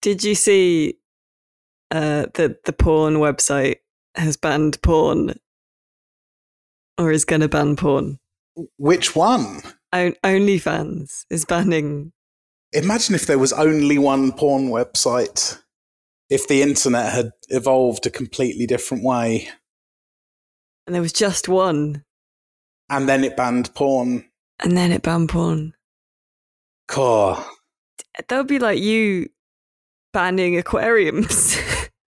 Did you see uh, that the porn website has banned porn or is going to ban porn? Which one? O- OnlyFans is banning. Imagine if there was only one porn website. If the internet had evolved a completely different way. And there was just one. And then it banned porn. And then it banned porn. Core. That would be like you banning aquariums.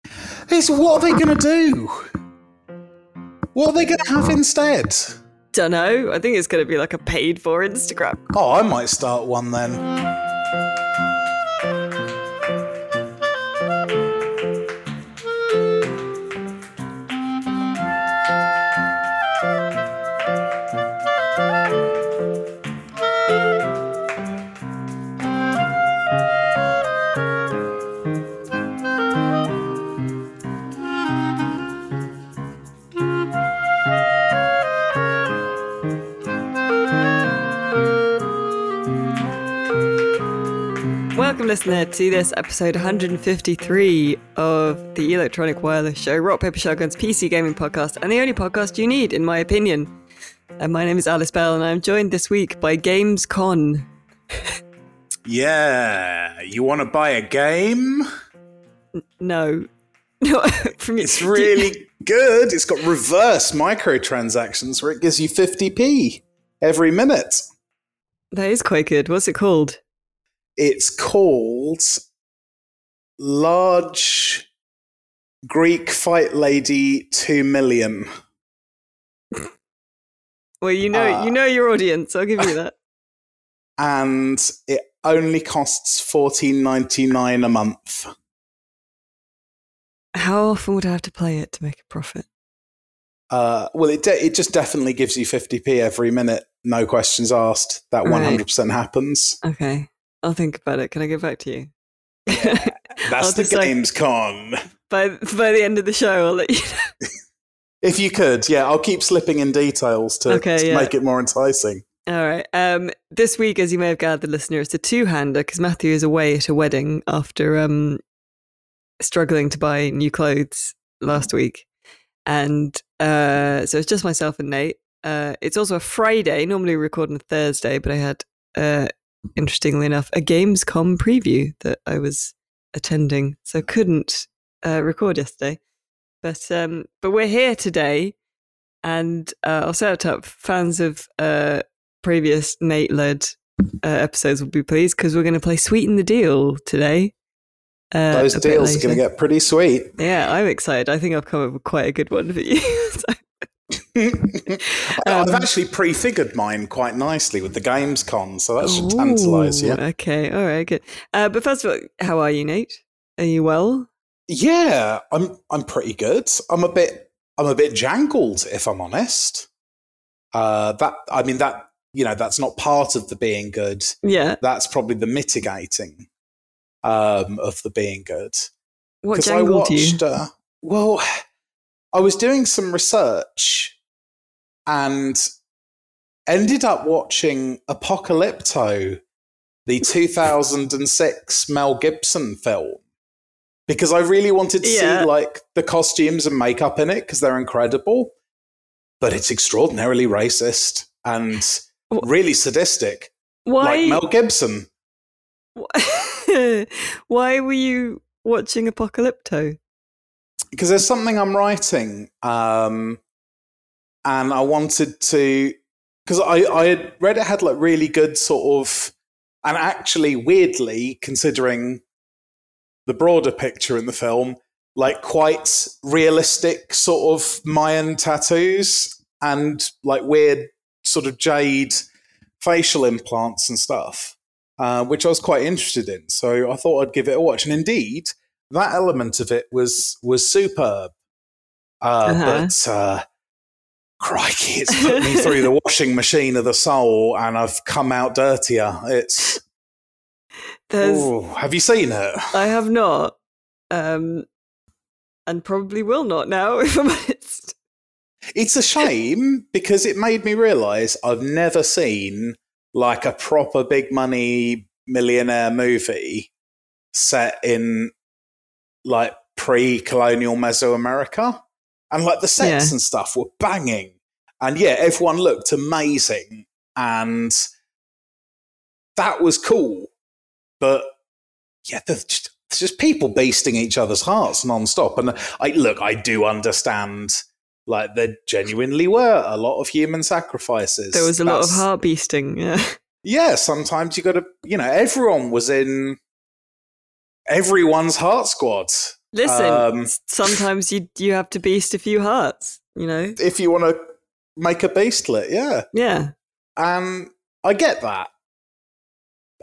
it's what are they going to do? What are they going to have instead? Don't know. I think it's going to be like a paid for Instagram. Oh, I might start one then. Listener, to this episode 153 of the Electronic Wireless Show, Rock Paper Shotgun's PC gaming podcast, and the only podcast you need, in my opinion. And my name is Alice Bell, and I'm joined this week by Games Con. yeah, you want to buy a game? N- no, From it's really good. It's got reverse microtransactions where it gives you 50p every minute. That is quite good. What's it called? It's called Large Greek Fight Lady 2 Million. Well, you know, uh, you know your audience. I'll give you that. And it only costs fourteen ninety nine a month. How often would I have to play it to make a profit? Uh, well, it de- it just definitely gives you 50p every minute, no questions asked. That 100% happens. Okay. I'll think about it. Can I get back to you? Yeah, that's the games like, con. By by the end of the show, I'll let you know. if you could, yeah, I'll keep slipping in details to, okay, to yeah. make it more enticing. All right. Um, this week, as you may have gathered, listener, it's a two-hander because Matthew is away at a wedding after um, struggling to buy new clothes last week, and uh, so it's just myself and Nate. Uh, it's also a Friday. Normally, we record on a Thursday, but I had uh, interestingly enough, a Gamescom preview that I was attending, so couldn't uh, record yesterday. But um, but we're here today, and uh, I'll set up. Fans of uh, previous Nate led uh, episodes will be pleased because we're going to play Sweeten the Deal today. Uh, Those deals are going to get pretty sweet. Yeah, I'm excited. I think I've come up with quite a good one for you. so I've um, actually prefigured mine quite nicely with the games con, so that should tantalise you. Okay, all right, good. Uh, but first of all, how are you, Nate? Are you well? Yeah, I'm. I'm pretty good. I'm a bit. I'm a bit jangled, if I'm honest. Uh, that I mean that you know that's not part of the being good. Yeah, that's probably the mitigating um, of the being good. What jangled I watched, you? Uh, well, I was doing some research and ended up watching Apocalypto, the 2006 Mel Gibson film, because I really wanted to yeah. see like the costumes and makeup in it because they're incredible, but it's extraordinarily racist and really sadistic, Why? like Mel Gibson. Why were you watching Apocalypto? Because there's something I'm writing. Um, and I wanted to because I, I had read it had like really good sort of and actually weirdly considering the broader picture in the film like quite realistic sort of mayan tattoos and like weird sort of jade facial implants and stuff uh, which i was quite interested in so i thought i'd give it a watch and indeed that element of it was was superb uh, uh-huh. but uh, crikey, it's put me through the washing machine of the soul and I've come out dirtier. It's. Ooh, have you seen it? I have not. Um, and probably will not now, if I'm honest. It's a shame because it made me realize I've never seen like a proper big money millionaire movie set in like pre-colonial Mesoamerica, and like the sets Yeah. and stuff were banging, and yeah, everyone looked amazing, and that was cool. But yeah, there's just, there's just people beasting each other's hearts non-stop. And I look, I do understand. Like there genuinely were a lot of human sacrifices. There was a lot of That's- heart beasting. Yeah. yeah, sometimes you got to, you know, everyone was in everyone's heart squad. Listen, Um, sometimes you you have to beast a few hearts. You know. If you want to make a beastlet, yeah. Yeah. And I get that.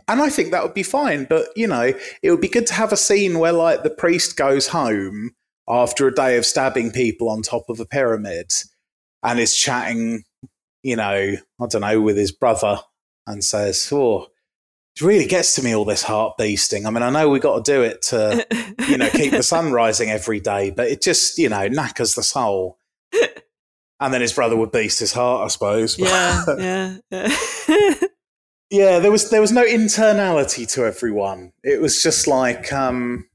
And I think that would be fine. But, you know, it would be good to have a scene where, like, the priest goes home after a day of stabbing people on top of a pyramid and is chatting, you know, I don't know, with his brother and says, Oh, it really gets to me, all this heart beasting. I mean, I know we got to do it to, you know, keep the sun rising every day, but it just, you know, knackers the soul. And then his brother would beast his heart, I suppose. yeah. Yeah. Yeah. Yeah, there was there was no internality to everyone. It was just like um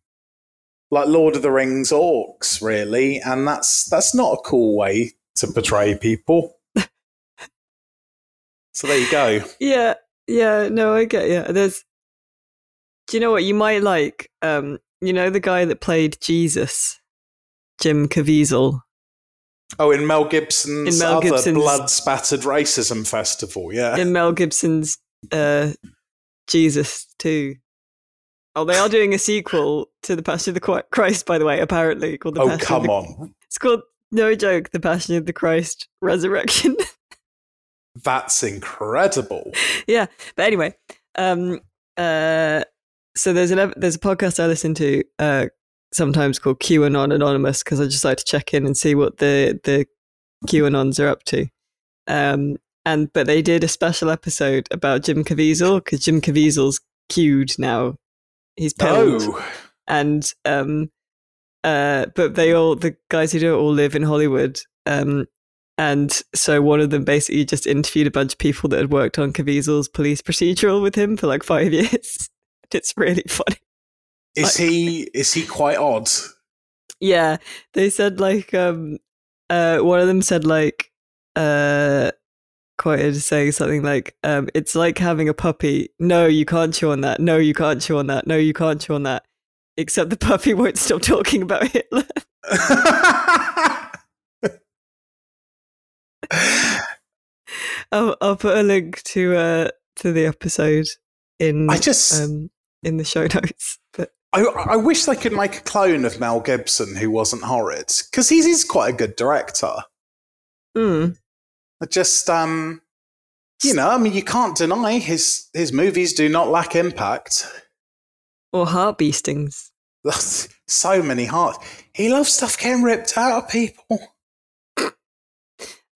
like Lord of the Rings orcs, really, and that's that's not a cool way to portray people. so there you go. Yeah, yeah, no, I get yeah. There's, do you know what you might like? Um, you know the guy that played Jesus, Jim Caviezel. Oh, in Mel Gibson's, In Mel other Gibson's- blood spattered racism festival, yeah. in Mel Gibson's uh, Jesus too. Oh, they are doing a sequel to the Passion of the Christ, by the way. Apparently, called the oh, Passion of come the- on. It's called no joke, the Passion of the Christ Resurrection. That's incredible. yeah, but anyway, um, uh, so there's an there's a podcast I listen to uh, sometimes called QAnon Anonymous because I just like to check in and see what the the QAnons are up to. Um, and but they did a special episode about Jim Caviezel because Jim Caviezel's queued now. He's pilled Oh, and um uh but they all the guys who do it all live in hollywood um and so one of them basically just interviewed a bunch of people that had worked on Caviezel's police procedural with him for like five years. It's really funny. Is he is he quite odd? yeah. They said like um uh one of them said like uh quoted saying something like um it's like having a puppy. No you can't chew on that. No you can't chew on that. No you can't chew on that. Except the puppy won't stop talking about hitler I'll, I'll put a link to uh to the episode in I just um in the show notes but I, I wish they could make a clone of Mel Gibson who wasn't horrid because he's, he's quite a good director. mm, I just um you know I mean you can't deny his his movies do not lack impact. or heart beastings so many hearts. He loves stuff getting ripped out of people.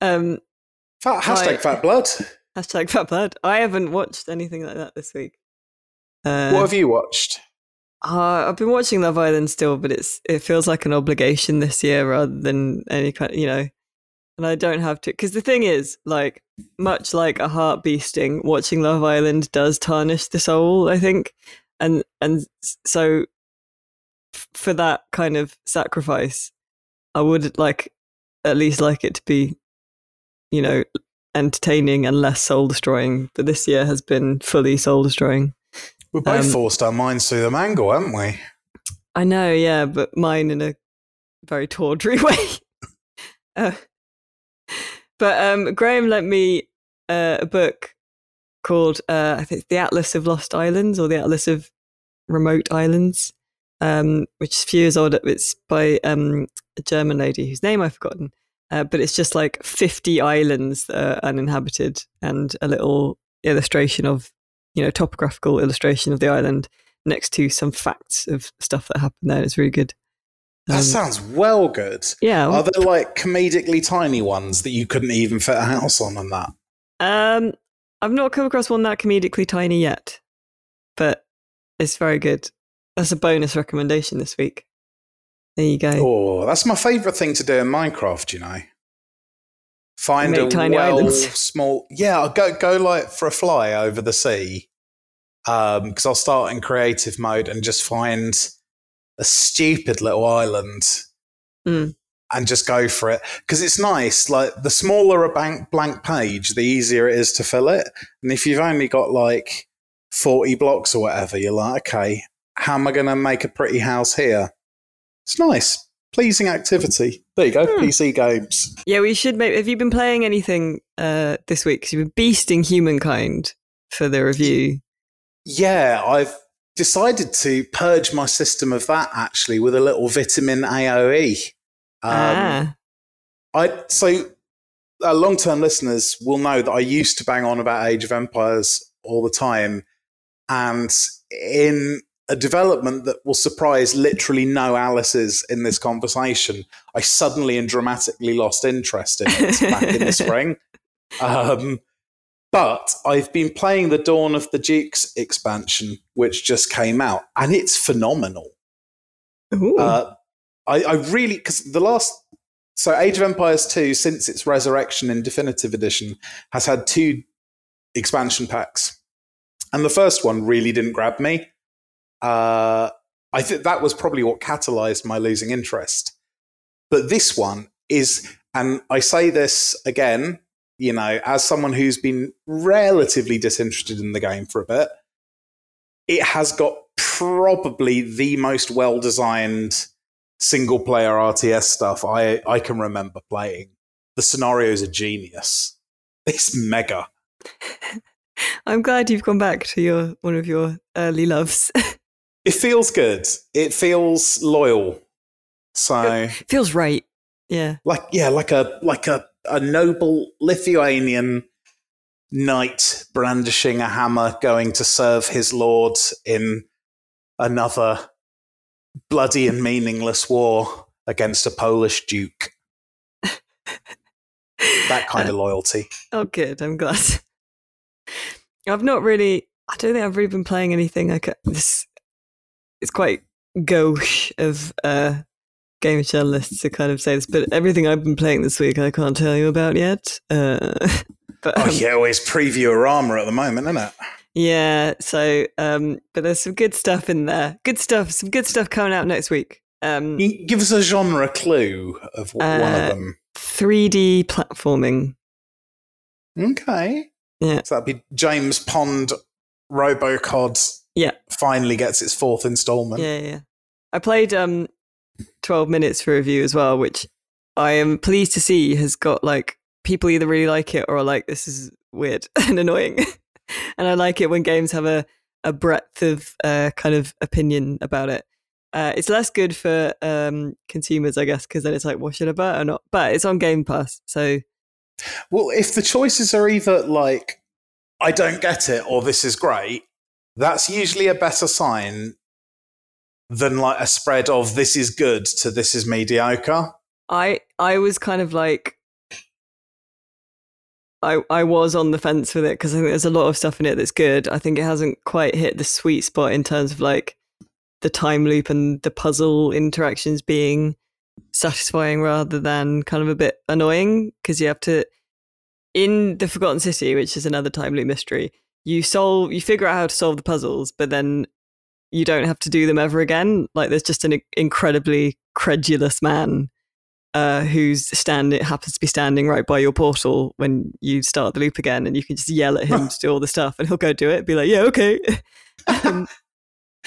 Um Fat, hashtag I- fat blood. Hashtag fat blood. I haven't watched anything like that this week. Uh, what have you watched? uh, I've been watching Love Island still, but it's it feels like an obligation this year rather than any kind. You know, and I don't have to because the thing is, like, much like a heart beasting, watching Love Island does tarnish the soul. I think, and and so f- for that kind of sacrifice, I would like at least like it to be, you know, entertaining and less soul destroying. But this year has been fully soul destroying. We both um, forced our minds through the mangle, haven't we? I know, yeah, but mine in a very tawdry way. uh, but um, Graham lent me uh, a book called uh, I think The Atlas of Lost Islands or The Atlas of Remote Islands, um, which is a few years old. It's by um, a German lady whose name I've forgotten. Uh, but it's just like 50 islands that are uninhabited and a little illustration of, you know, topographical illustration of the island next to some facts of stuff that happened there. It's really good. That Um, sounds well good. yeah. Are there like comedically tiny ones that you couldn't even fit a house on and that? Um, I've not come across one that comedically tiny yet, but it's very good. That's a bonus recommendation this week. There you go. Oh, that's my favourite thing to do in Minecraft, you know. Find a tiny well islands. small yeah, I'll go go like for a fly over the sea because I'll start in creative mode and just find a stupid little island Mm. and just go for it because it's nice. Like the smaller a blank blank page, the easier it is to fill it. And if you've only got like forty blocks or whatever, you're like, okay, how am I going to make a pretty house here? It's nice, pleasing activity. There you go, Hmm. PC games. Yeah, we should maybe. Have you been playing anything uh, this week? Because you've been beasting Humankind for the review. Yeah, I've decided to purge my system of that actually with a little vitamin AOE. Um, ah, I so uh, long-term listeners will know that I used to bang on about Age of Empires all the time, and in a development that will surprise literally no Alice's in this conversation, I suddenly and dramatically lost interest in it back in the spring. Um, but I've been playing the Dawn of the Dukes expansion, which just came out, and it's phenomenal. Uh, I, I really because the last so Age of Empires two since its resurrection in definitive edition has had two expansion packs, and the first one really didn't grab me. Uh, I think that was probably what catalyzed my losing interest. But this one is, and I say this again, you know, as someone who's been relatively disinterested in the game for a bit, it has got probably the most well designed single player RTS stuff I, I can remember playing. The scenarios are genius. It's mega. I'm glad you've gone back to your one of your early loves. It feels good. It feels loyal. So it Feels right. Yeah. like yeah, like a like a, a noble Lithuanian knight brandishing a hammer going to serve his lord in another bloody and meaningless war against a Polish duke. That kind of uh, loyalty. Oh, good. I'm glad. I've not really. I don't think I've really been playing anything. Like this, it's quite gauche of uh, game journalists to kind of say this, but everything I've been playing this week, I can't tell you about yet. Uh, but Oh um, yeah, always preview armor at the moment, isn't it? yeah. So, um, but there's some good stuff in there. Good stuff. Some good stuff coming out next week. Um, Give us a genre clue of one Uh, of them. 3D platforming. Okay. Yeah. So that'd be James Pond Robocod Yeah. finally gets its fourth installment. Yeah, yeah. I played um 12 minutes for review as well, which I am pleased to see has got like people either really like it or are like this is weird and annoying. and I like it when games have a, a breadth of uh, kind of opinion about it. Uh, it's less good for um, consumers, I guess, because then it's like, what should I buy or not? But it's on Game Pass, so Well, if the choices are either like, I don't get it or this is great, that's usually a better sign than like a spread of this is good to this is mediocre. I I was kind of like I I was on the fence with it because I think there's a lot of stuff in it that's good. I think it hasn't quite hit the sweet spot in terms of like the time loop and the puzzle interactions being satisfying rather than kind of a bit annoying because you have to in the Forgotten City, which is another time loop mystery, you solve you figure out how to solve the puzzles, but then you don't have to do them ever again. Like there's just an incredibly credulous man uh, who's standing happens to be standing right by your portal when you start the loop again, and you can just yell at him to do all the stuff, and he'll go do it. Be like, yeah, okay. um,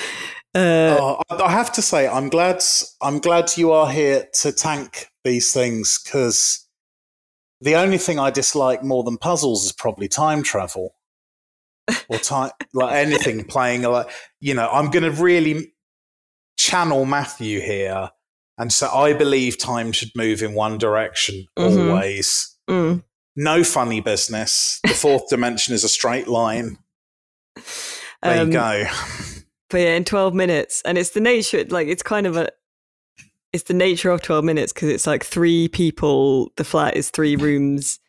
uh, Oh, I I have to say, I'm glad. I'm glad you are here to tank these things because the only thing I dislike more than puzzles is probably time travel or time, like anything playing. Like you know, I'm going to really channel Matthew here, and so I believe time should move in one direction Mhm. always. mm. No funny business. The fourth dimension is a straight line. There Um, you go. but yeah, in 12 minutes. And it's the nature, like, it's kind of a, it's the nature of 12 minutes because it's like three people, the flat is three rooms.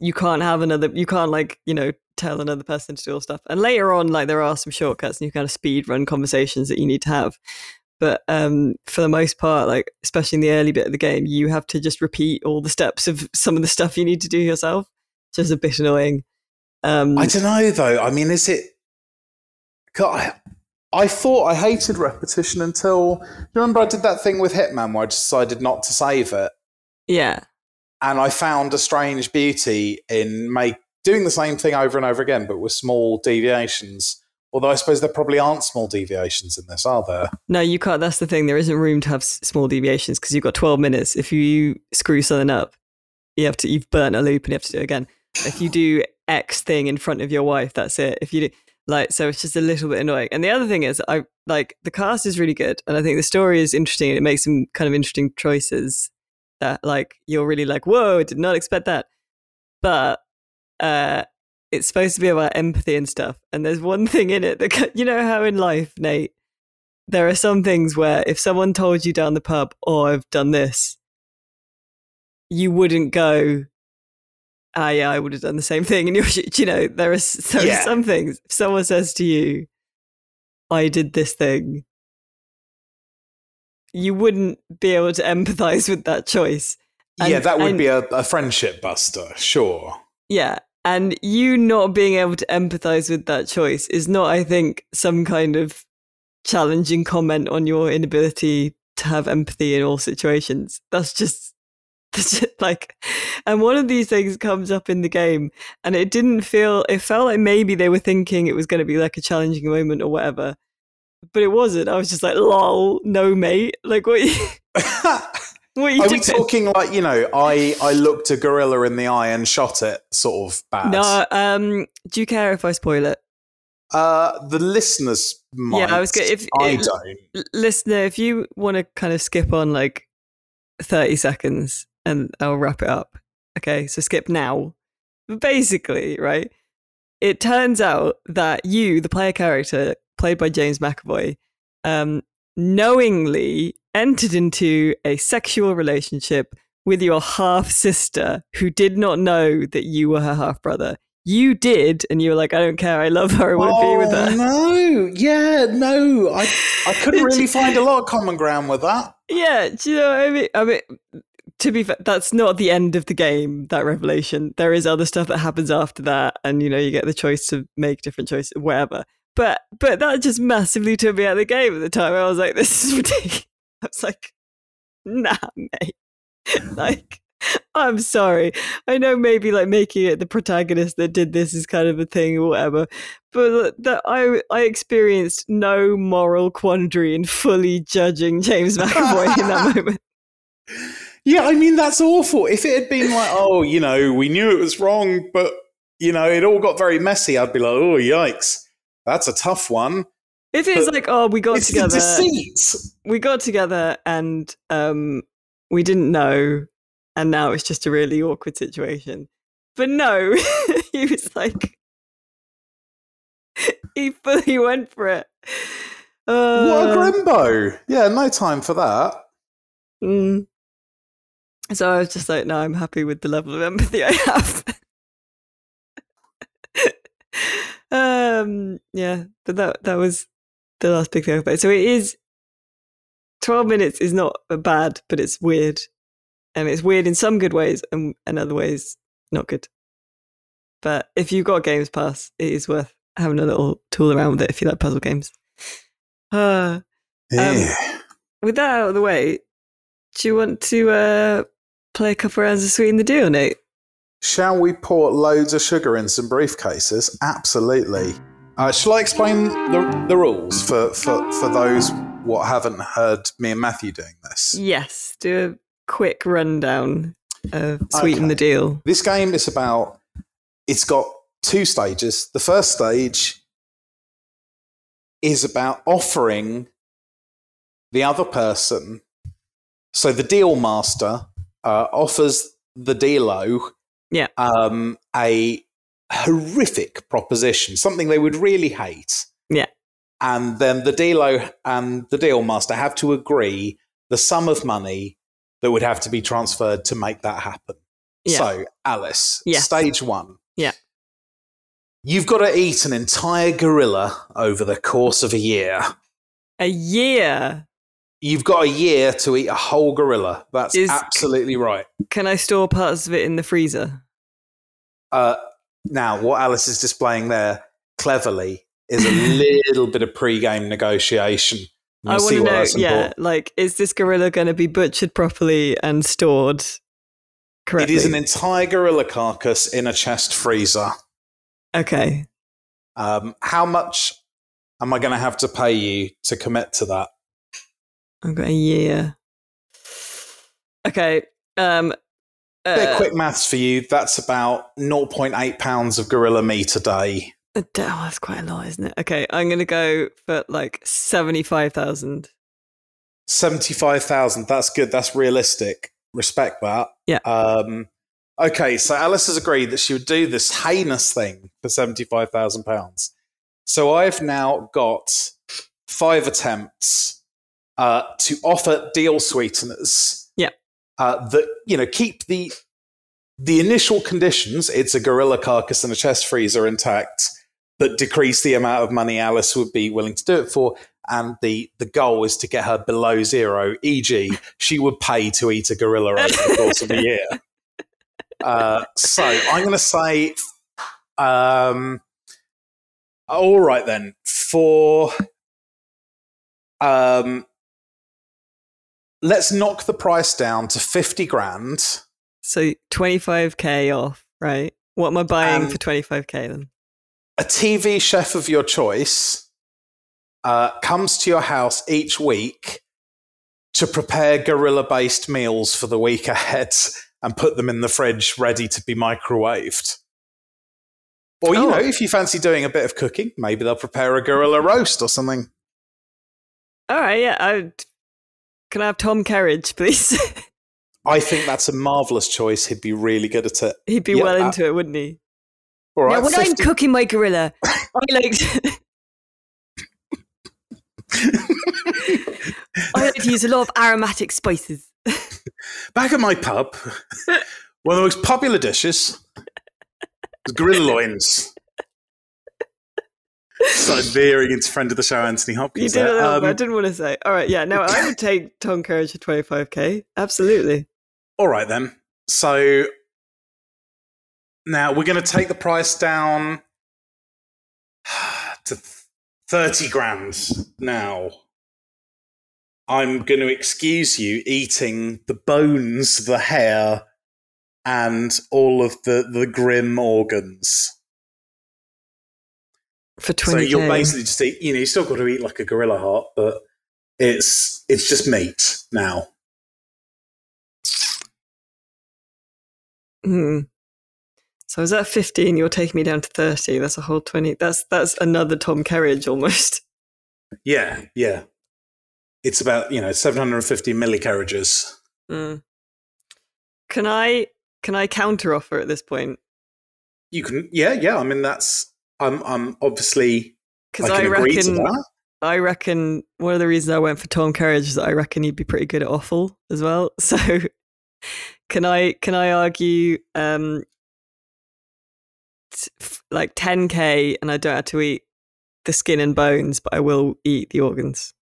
You can't have another, you can't, like, you know, tell another person to do all stuff. And later on, like, there are some shortcuts and you kind of speed run conversations that you need to have. But um, for the most part, like, especially in the early bit of the game, you have to just repeat all the steps of some of the stuff you need to do yourself, which is a bit annoying. Um, I don't know though. I mean, is it? God, I, I thought I hated repetition until. You remember I did that thing with Hitman where I decided not to save it? Yeah. And I found a strange beauty in make, doing the same thing over and over again, but with small deviations. Although I suppose there probably aren't small deviations in this, are there? No, you can't. That's the thing. There isn't room to have small deviations because you've got 12 minutes. If you screw something up, you have to, you've burnt a loop and you have to do it again. If you do X thing in front of your wife, that's it. If you do, like, so it's just a little bit annoying. And the other thing is, I like the cast is really good. And I think the story is interesting and it makes some kind of interesting choices that, like, you're really like, whoa, did not expect that. But, uh, it's supposed to be about empathy and stuff. And there's one thing in it that, you know, how in life, Nate, there are some things where if someone told you down the pub, oh, I've done this, you wouldn't go, ah, yeah, I would have done the same thing. And you're, you know, there are, s- there Yeah. some things. If someone says to you, I did this thing, you wouldn't be able to empathize with that choice. yeah, that would and- be a, a friendship buster, sure. Yeah. And you not being able to empathize with that choice is not, I think, some kind of challenging comment on your inability to have empathy in all situations. That's just, that's just like, and one of these things comes up in the game, and it didn't feel, it felt like maybe they were thinking it was going to be like a challenging moment or whatever. But it wasn't. I was just like, lol, no, mate. Like, what what you Are we talking like, you know, I, I looked a gorilla in the eye and shot it sort of bad? No, um, do you care if I spoil it? Uh, the listeners might. Yeah, I was gonna- if- I if- don't. Listener, if you want to kind of skip on like 30 seconds and I'll wrap it up. Okay, so skip now. But basically, right, it turns out that you, the player character played by James McAvoy, um, knowingly entered into a sexual relationship with your half sister who did not know that you were her half brother. You did, and you were like, I don't care, I love her, I want to be with oh, her. Oh, no. Yeah, no. I, I couldn't really find a lot of common ground with that. Yeah, do you know what I mean? I mean, to be fair, that's not the end of the game. That revelation. There is other stuff that happens after that, and you know, you get the choice to make different choices, whatever. But but that just massively took me out of the game at the time. I was like, this is ridiculous. I was like, nah, mate. like, I'm sorry. I know maybe like making it the protagonist that did this is kind of a thing or whatever, but that I I experienced no moral quandary in fully judging James McAvoy in that moment. Yeah, I mean, that's awful. If it had been like, oh, you know, we knew it was wrong, but, you know, it all got very messy, I'd be like, oh, yikes. That's a tough one. If it's But like, oh, we got it's together, we got together, and um, we didn't know, and now it's just a really awkward situation. But no, he was like, he fully went for it. What a Uh, Grimbo. Yeah, no time for that. mm. So I was just like, no, I'm happy with the level of empathy I have. um, yeah, but that that was the last big thing about it. So it is 12 minutes is not bad, but it's weird. And it's weird in some good ways and, and other ways not good. But if you've got Games Pass, it is worth having a little tool around with it if you like puzzle games. Uh, Yeah. with that out of the way, do you want to uh, play a couple rounds of Sweeten the Deal, Nate? Shall we pour loads of sugar in some briefcases? Absolutely. Uh, shall I explain the, the rules for, for, for those what haven't heard me and Matthew doing this? Yes, do a quick rundown of Sweeten Okay. the Deal. This game is about, it's got two stages. The first stage is about offering the other person, so the deal master uh, offers the dealo Yeah. um, a horrific proposition, something they would really hate. Yeah. And then the dealo and the deal master have to agree the sum of money that would have to be transferred to make that happen. Yeah. So, Alice, Yeah. stage one. Yeah. You've got to eat an entire gorilla over the course of a year. A year. You've got a year to eat a whole gorilla. That's Is- absolutely right. Can I store parts of it in the freezer? Uh, now, what Alice is displaying there cleverly is a little bit of pre-game negotiation. I want to know, yeah, like, is this gorilla going to be butchered properly and stored correctly? It is an entire gorilla carcass in a chest freezer. okay. Um, how much am I going to have to pay you to commit to that? I've got a year. Okay. Um, Bit uh, quick maths for you. That's about 0.8 pounds of gorilla meat a day. Oh, that's quite a lot, isn't it? Okay, I'm gonna go for like seventy-five thousand. 75,000. That's good. That's realistic. Respect that. Yeah. Um, okay, so Alice has agreed that she would do this heinous thing for £75,000. So I've now got five attempts uh, to offer deal sweeteners. Uh, that, you know, keep the the initial conditions, it's a gorilla carcass and a chest freezer intact, but decrease the amount of money Alice would be willing to do it for and the the goal is to get her below zero. E.g., she would pay to eat a gorilla over the course of a year. Uh, so I'm going to say, um, all right then for um, let's knock the price down to fifty grand. So twenty-five k off, right? What am I buying for twenty-five k then? a TV chef of your choice uh, comes to your house each week to prepare gorilla based meals for the week ahead and put them in the fridge ready to be microwaved. Or, you Oh. know, if you fancy doing a bit of cooking, maybe they'll prepare a gorilla roast or something. All right, yeah. I can I have Tom Kerridge, please? I think that's a marvelous choice. He'd be really good at it. He'd be Yeah, well uh, into it, wouldn't he? All right, now, when I'm cooking my gorilla, I like I like to use a lot of aromatic spices. Back at my pub, one of the most popular dishes was gorilla loins. Started veering into friend of the show, Anthony Hopkins. You did little Um. I didn't want to say. All right, yeah. No, I would take Tom Kerridge for twenty-five k. Absolutely. all right, then. So now we're going to take the price down to 30 grand now. I'm going to excuse you eating the bones, the hair, and all of the, the grim organs. For 20 So you're basically just eat, you know, you still got to eat like a gorilla heart, but it's it's just meat now. Hmm. So is that fifteen? You're taking me down to thirty. That's a whole twenty. That's that's another Tom Kerridge almost. Yeah, yeah. It's about, you know, 750 millicarriages. Mm. Can I can I counter offer at this point? You can, yeah, yeah. I mean, that's, I'm, I'm obviously, Because I I, can agree to reckon. I reckon one of the reasons I went for Tom Kerridge is that I reckon he'd be pretty good at offal as well. So can I can I argue um t- f- like 10k and I don't have to eat the skin and bones, but I will eat the organs.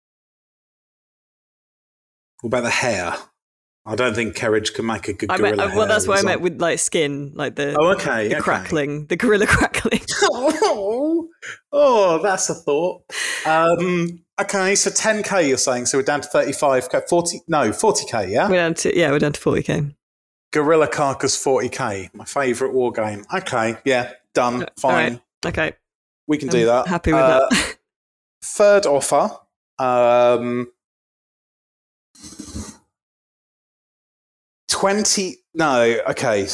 What about the hair? I don't think Kerridge can make a good gorilla meant, uh, well, that's what I meant with like skin, like the Oh, okay. the okay. crackling, the gorilla crackling. oh, oh, that's a thought. Um, okay, so 10k you're saying, so we're down to 35k, 40, no, 40k, yeah? we're down to yeah, we're down to 40k. Gorilla Carcass 40k, my favourite war game. Okay, yeah, done, Uh, fine. alright. Okay, We can I'm do that. Happy with Uh, that. Third offer. Um, 20, no, okay.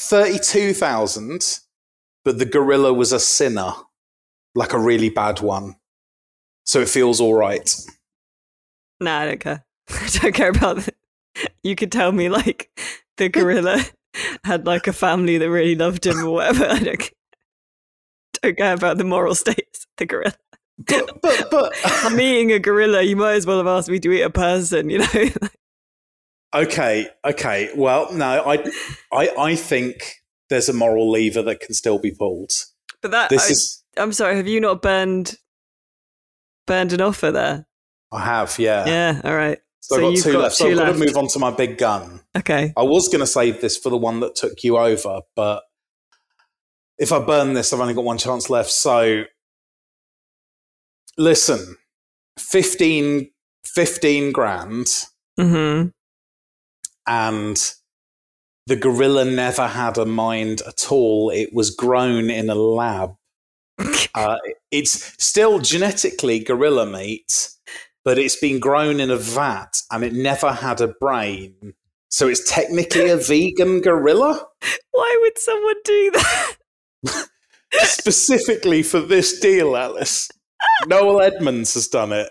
32,000, but the gorilla was a sinner, like a really bad one. So it feels all right. Nah, I don't care. I don't care about it. You could tell me like the gorilla had like a family that really loved him or whatever. I don't, ca- don't care about the moral states of the gorilla. But, but, but I'm eating a gorilla. You might as well have asked me to eat a person, you know? Okay, okay. Well, no, I, I, I think there's a moral lever that can still be pulled. but that This I, is, I'm sorry. Have you not burned burned an offer there? I have, yeah. Yeah. All right. So, So I've got you've two got left. So I've got to move on to my big gun. Okay. I was going to save this for the one that took you over, but if I burn this, I've only got one chance left. So listen, 15, 15 grand, hmm and the gorilla never had a mind at all. It was grown in a lab. Uh, it's still genetically gorilla meat, but it's been grown in a vat and it never had a brain. So it's technically a vegan gorilla, Why would someone do that? specifically for this deal, Alice. Noel Edmonds has done it.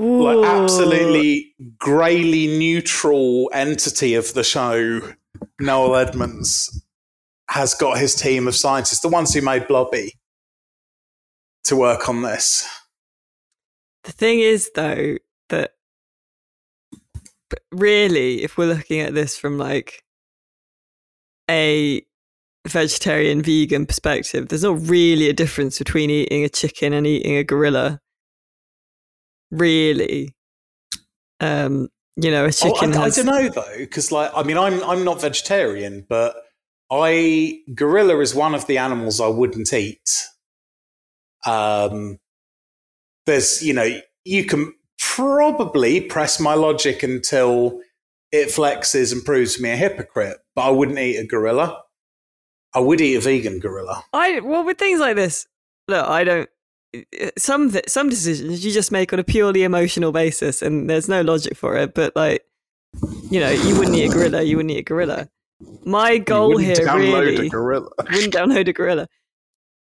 Like absolutely greyly neutral entity of the show, Noel Edmonds has got his team of scientists, the ones who made Blobby, to work on this. The thing is, though, that really, if we're looking at this from like a vegetarian vegan perspective, there's not really a difference between eating a chicken and eating a gorilla. Really, um, you know, a Oh, chicken I, I has. don't know though, because like I mean, I'm I'm not vegetarian, but I gorilla is one of the animals I wouldn't eat. Um, there's you know you can probably press my logic until it flexes and proves me a hypocrite, but I wouldn't eat a gorilla. I would eat a vegan gorilla. I well with things like this. Look, I don't. Some th- some decisions you just make on a purely emotional basis, and there's no logic for it. But like, you know, you wouldn't eat a gorilla. You wouldn't eat a gorilla. My goal here download really a gorilla. wouldn't download a gorilla.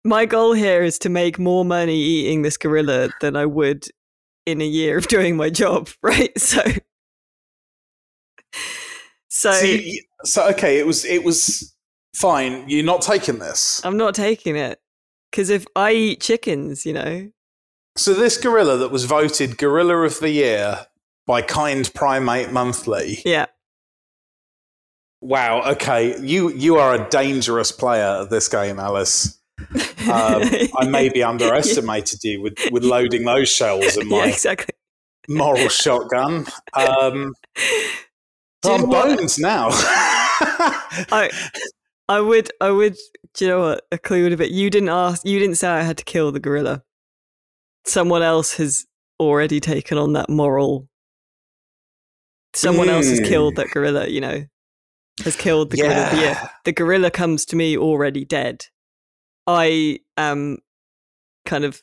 My goal here is to make more money eating this gorilla than I would in a year of doing my job, right? So, so So, so okay, it was it was fine. You're not taking this. I'm not taking it because if I eat chickens, you know, So this gorilla that was voted Gorilla of the Year by Kind Primate Monthly. yeah, Wow. Okay, you you are a dangerous player at this game, Alice. Um, I maybe underestimated you with with loading those shells in yeah, my exactly. moral shotgun. Um, I'm bones now. I, I would, I would. Do you know what? A clue would have been. You didn't ask. You didn't say I had to kill the gorilla. Someone else has already taken on that moral. Someone else has killed Mm. that gorilla. You know, has killed the gorilla. the yeah. The gorilla comes to me already dead. I am kind of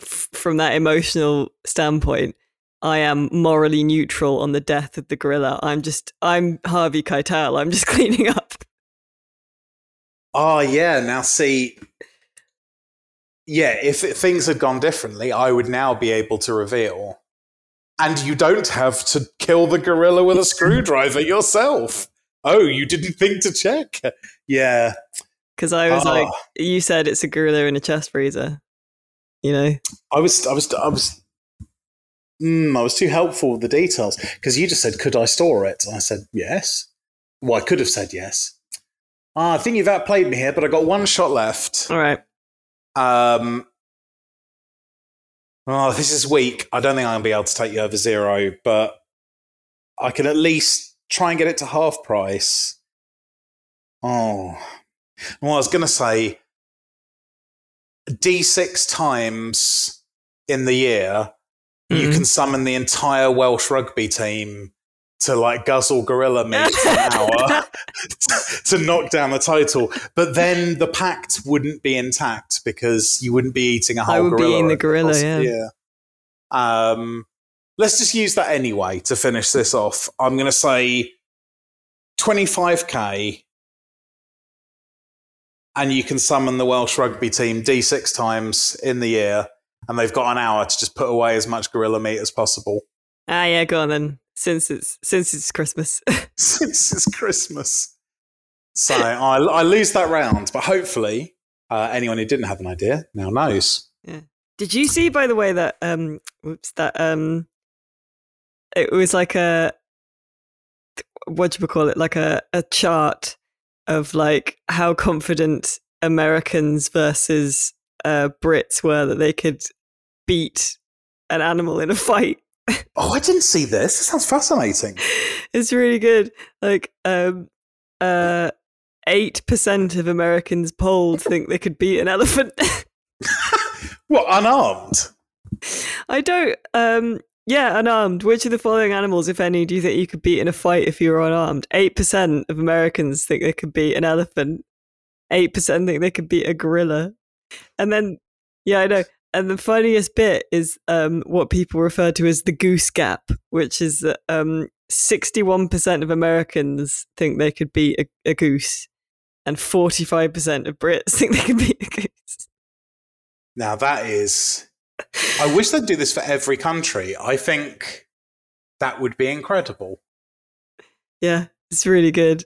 f- from that emotional standpoint. I am morally neutral on the death of the gorilla. I'm just, I'm Harvey Keitel. I'm just cleaning up. Oh yeah. Now see. Yeah, if things had gone differently, I would now be able to reveal. And you don't have to kill the gorilla with a screwdriver yourself. Oh, you didn't think to check? Yeah. Because I was like, Oh. you said it's a gorilla in a chest freezer. You know? I was, I was, I was, mm, I was too helpful with the details because you just said, "Could I store it?" And I said, "Yes." Well, I could have said yes. Ah, I think you've outplayed me here, but I got one shot left. All right. Um, oh, this is weak. I don't think I'm gonna be able to take you over zero, but I can at least try and get it to half price. Oh, well, I was gonna say D6 times in the year, you Mhm. can summon the entire Welsh rugby team to like guzzle gorilla meat for an hour to knock down the total. But then the pact wouldn't be intact because you wouldn't be eating a whole I would be gorilla. eating the gorilla, yeah. yeah. Um, let's just use that anyway to finish this off. I'm going to say 25k, and you can summon the Welsh rugby team D6 times in the year, and they've got an hour to just put away as much gorilla meat as possible Ah, yeah, go on then. Since it's since it's Christmas. since it's Christmas. So I, I lose that round, but hopefully, uh, anyone who didn't have an idea now knows. Yeah. Did you see, by the way, that um, whoops, that um, it was like a what do you call it? Like a a chart of like how confident Americans versus uh Brits were that they could beat an animal in a fight. Oh, I didn't see this. This sounds fascinating. it's really good. Like um uh eight percent of Americans polled think they could beat an elephant. what unarmed? I don't. Um, yeah, unarmed. Which of the following animals, if any, do you think you could beat in a fight if you were unarmed? Eight percent of Americans think they could beat an elephant. Eight percent think they could beat a gorilla. And then, yeah, I know. And the funniest bit is um, what people refer to as the goose gap, which is that um, 61% of Americans think they could beat a, a goose, and 45% of Brits think they could beat a goose. Now that is. I wish they'd do this for every country. I think that would be incredible. Yeah, it's really good.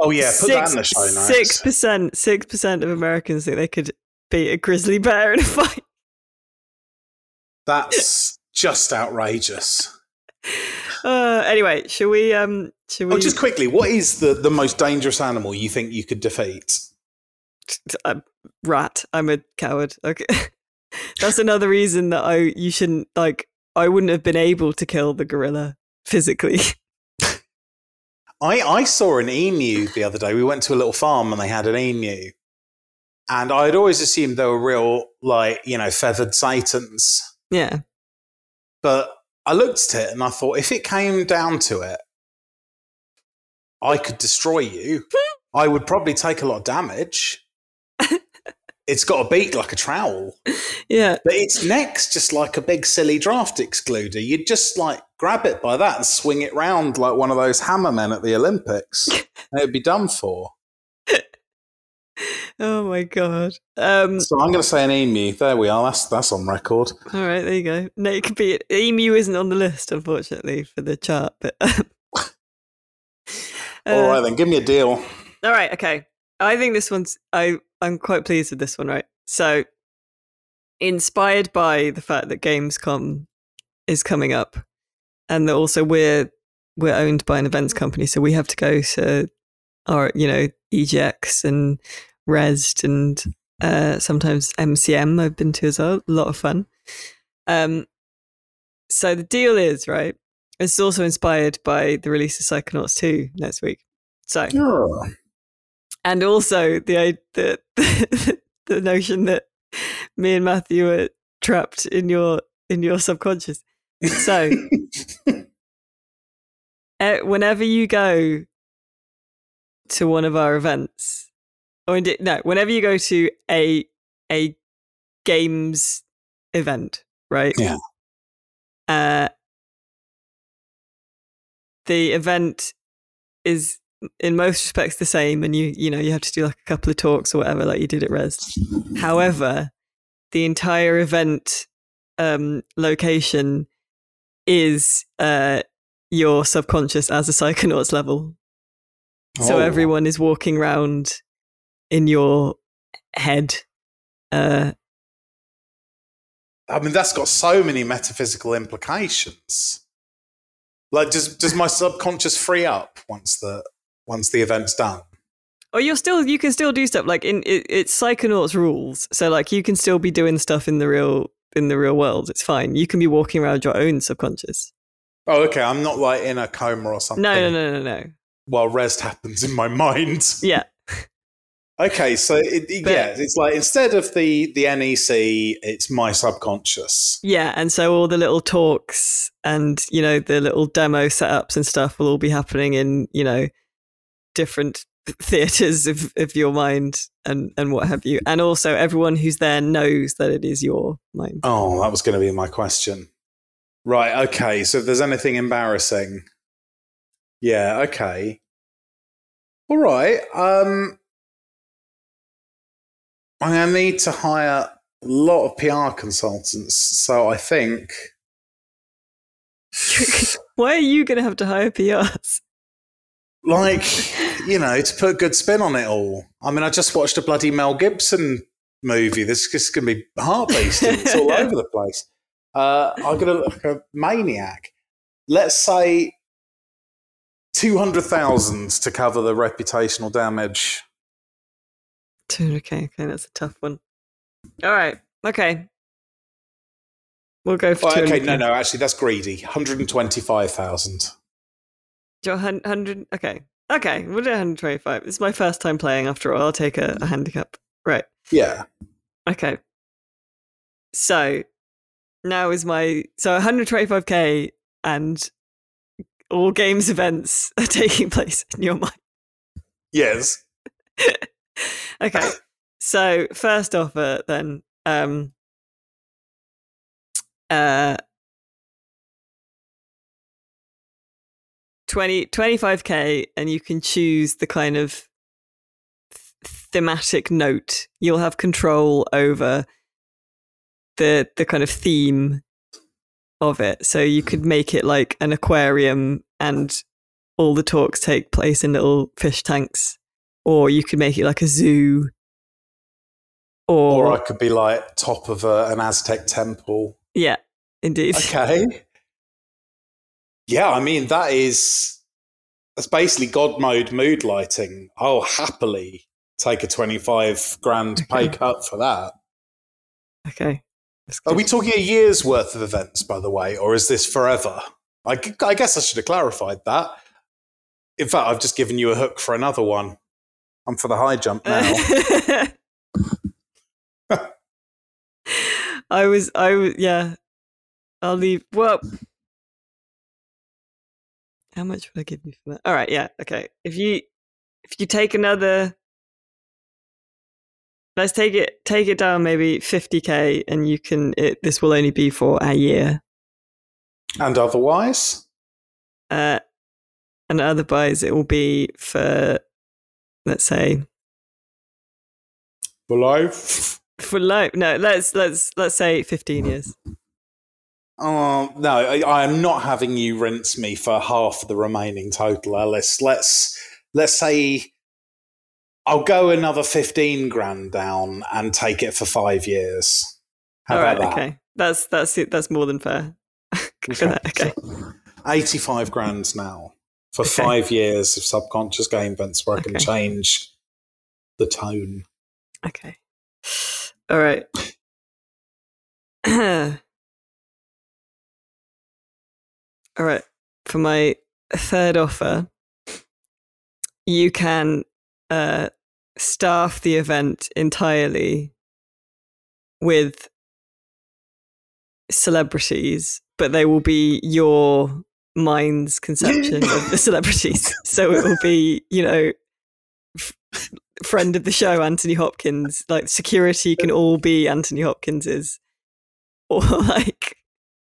Oh yeah, put that in the show notes. Six percent, six percent of Americans think they could beat a grizzly bear in a fight. That's just outrageous. Uh, anyway, shall we? Um, shall we? Oh, just quickly, what is the the most dangerous animal you think you could defeat? A rat. I'm a coward. Okay, that's another reason that I you shouldn't like. I wouldn't have been able to kill the gorilla physically. I I saw an emu the other day. We went to a little farm and they had an emu, and I'd always assumed they were real, like you know, feathered satans. Yeah, but I looked at it and I thought, if it came down to it, I could destroy you. I would probably take a lot of damage. it's got a beak like a trowel. Yeah. But its neck's just like a big silly draft excluder. You'd just like grab it by that and swing it round like one of those hammermen at the Olympics. and it'd be done for. Oh my god. Um, so I'm going to say an emu. There we are. That's that's on record. All right, there you go. No, it could be emu isn't on the list, unfortunately, for the chart. But uh, all right, then give me a deal. All right, okay. I think this one's. I I'm quite pleased with this one. Right. So, inspired by the fact that Gamescom is coming up, and that also we're we're owned by an events company, so we have to go to our you know EGX and Rezzed and uh, sometimes MCM I've been to as well. A lot of fun. Um, so the deal is, right, it's also inspired by the release of Psychonauts 2 next week. So, yeah. and also the, the, the, the notion that me and Matthew are trapped in your in your subconscious. So, whenever you go to one of our events, or indeed, no, whenever you go to a a games event, right? Yeah. Uh, the event is in most respects the same, and you you know you have to do like a couple of talks or whatever, like you did at Rezzed. However, the entire event um, location is uh, your subconscious as a psychonauts level. So Oh. everyone is walking around in your head. Uh, I mean, that's got so many metaphysical implications. Like, does does my subconscious free up once the once the event's done? or you're still you can still do stuff like in it, it's psychonauts rules. So like you can still be doing stuff in the real in the real world. It's fine. You can be walking around your own subconscious. Oh, okay. I'm not like in a coma or something. No, no, no, no, no. While Rezzed happens in my mind. Yeah, Okay, so it, yeah, it's like instead of the the NEC, it's my subconscious. yeah. And so all the little talks and you know the little demo setups and stuff will all be happening in you know different theaters of, of your mind and and what have you. And also everyone who's there knows that it is your mind. Oh, that was going to be my question. Right. Okay. So if there's anything embarrassing, yeah. Okay. All right. Um, I'm going to need to hire a lot of PR consultants. So I think. Why are you going to have to hire PRs? like you know to put a good spin on it all i mean i just watched a bloody mel gibson movie this is going to be heart-beating it's all over the place uh, i'm going to look like a maniac let's say 200000 to cover the reputational damage Okay, okay, that's a tough one. All right, okay. We'll go for oh, okay no no actually that's greedy 125000 Do you want 100? Okay, okay, we'll do 125. This is my first time playing after all. I'll take a, a handicap. Right, yeah Okay. So now is my so 125k and all games events are taking place in your mind. Yes. okay. So first offer then um uh 20 25k and you can choose the kind of thematic note. You'll have control over the the kind of theme of it. So you could make it like an aquarium and all the talks take place in little fish tanks. Or you could make it like a zoo. Or, Or I could be like top of a, an Aztec temple. yeah, indeed. Okay. Yeah, I mean that is that's basically God mode mood lighting. I'll happily take a twenty-five grand pay Okay. cut for that. Okay. Are we talking a year's worth of events, by the way, or is this forever? I, I guess I should have clarified that. In fact, I've just given you a hook for another one. I'm for the high jump now. I was, I was, yeah. I'll leave. Well, how much would I give you for that? All right, yeah, okay. If you, if you take another, let's take it, take it down maybe fifty k, and you can. It, this will only be for a year. and otherwise, Uh, and otherwise, it will be for, let's say, for life for life. No, let's let's let's say fifteen years. Oh no, I, I am not having you rinse me for half the remaining total, Alice. Let's let's say I'll go another fifteen grand down and take it for five years. How All about right, that? okay. That's that's it. That's more than fair. Go for that, okay. Eighty-five grand now for Okay. five years of subconscious game events where I can Okay. change the tone. Okay. All right. All right. For my third offer, you can uh, staff the event entirely with celebrities, but they will be your mind's conception of the celebrities. So it will be, you know, f- friend of the show, Anthony Hopkins. Like security can all be Anthony Hopkins's, or like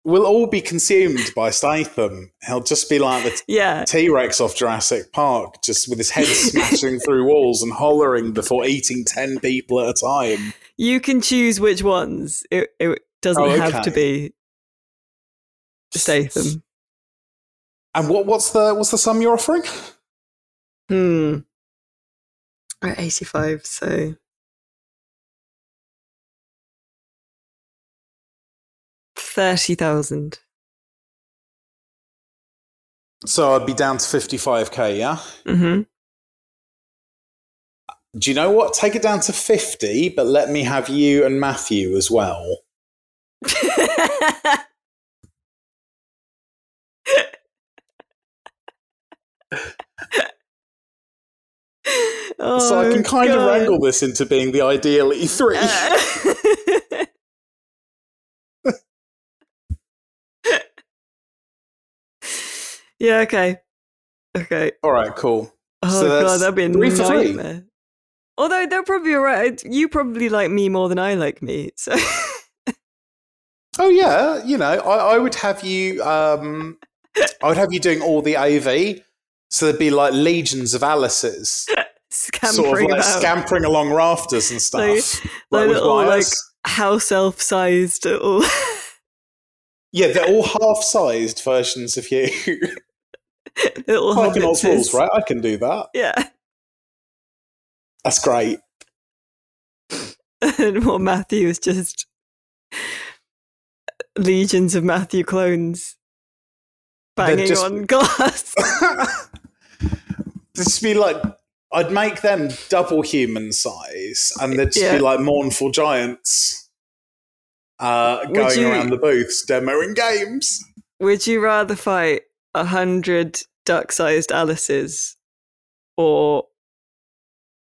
We'll all be consumed by Statham. He'll just be like the yeah, T Rex off Jurassic Park, just with his head smashing through walls and hollering before eating 10 people at a time. you can choose which ones. It it doesn't Oh, have to be Statham. And what, what's the what's the sum you're offering? Hmm. At 85, so. Thirty thousand. So I'd be down to 55k, yeah? Mm-hmm. Do you know what? Take it down to 50, but let me have you and Matthew as well. oh, so I can kind of wrangle this into being the ideal E E3. yeah. Okay. Okay. All right, cool. Oh So god, that'd be a three for three. Although they're probably alright. You probably like me more than I like me. So Oh yeah, you know, I, I would have you. Um, I would have you doing all the AV, so there'd be like legions of Alice's, scampering sort of like scampering along rafters and stuff. like like little, like, house elf sized little. yeah, they're all half-sized versions of you. little in Rules, right? I can do that. Yeah. That's great. and what Matthew is just legions of Matthew clones banging just- on glass. Would be like I'd make them double human size, and they'd just Yeah. be like mournful giants uh, going you- around the booths demoing games. Would you rather fight a hundred duck-sized Alices or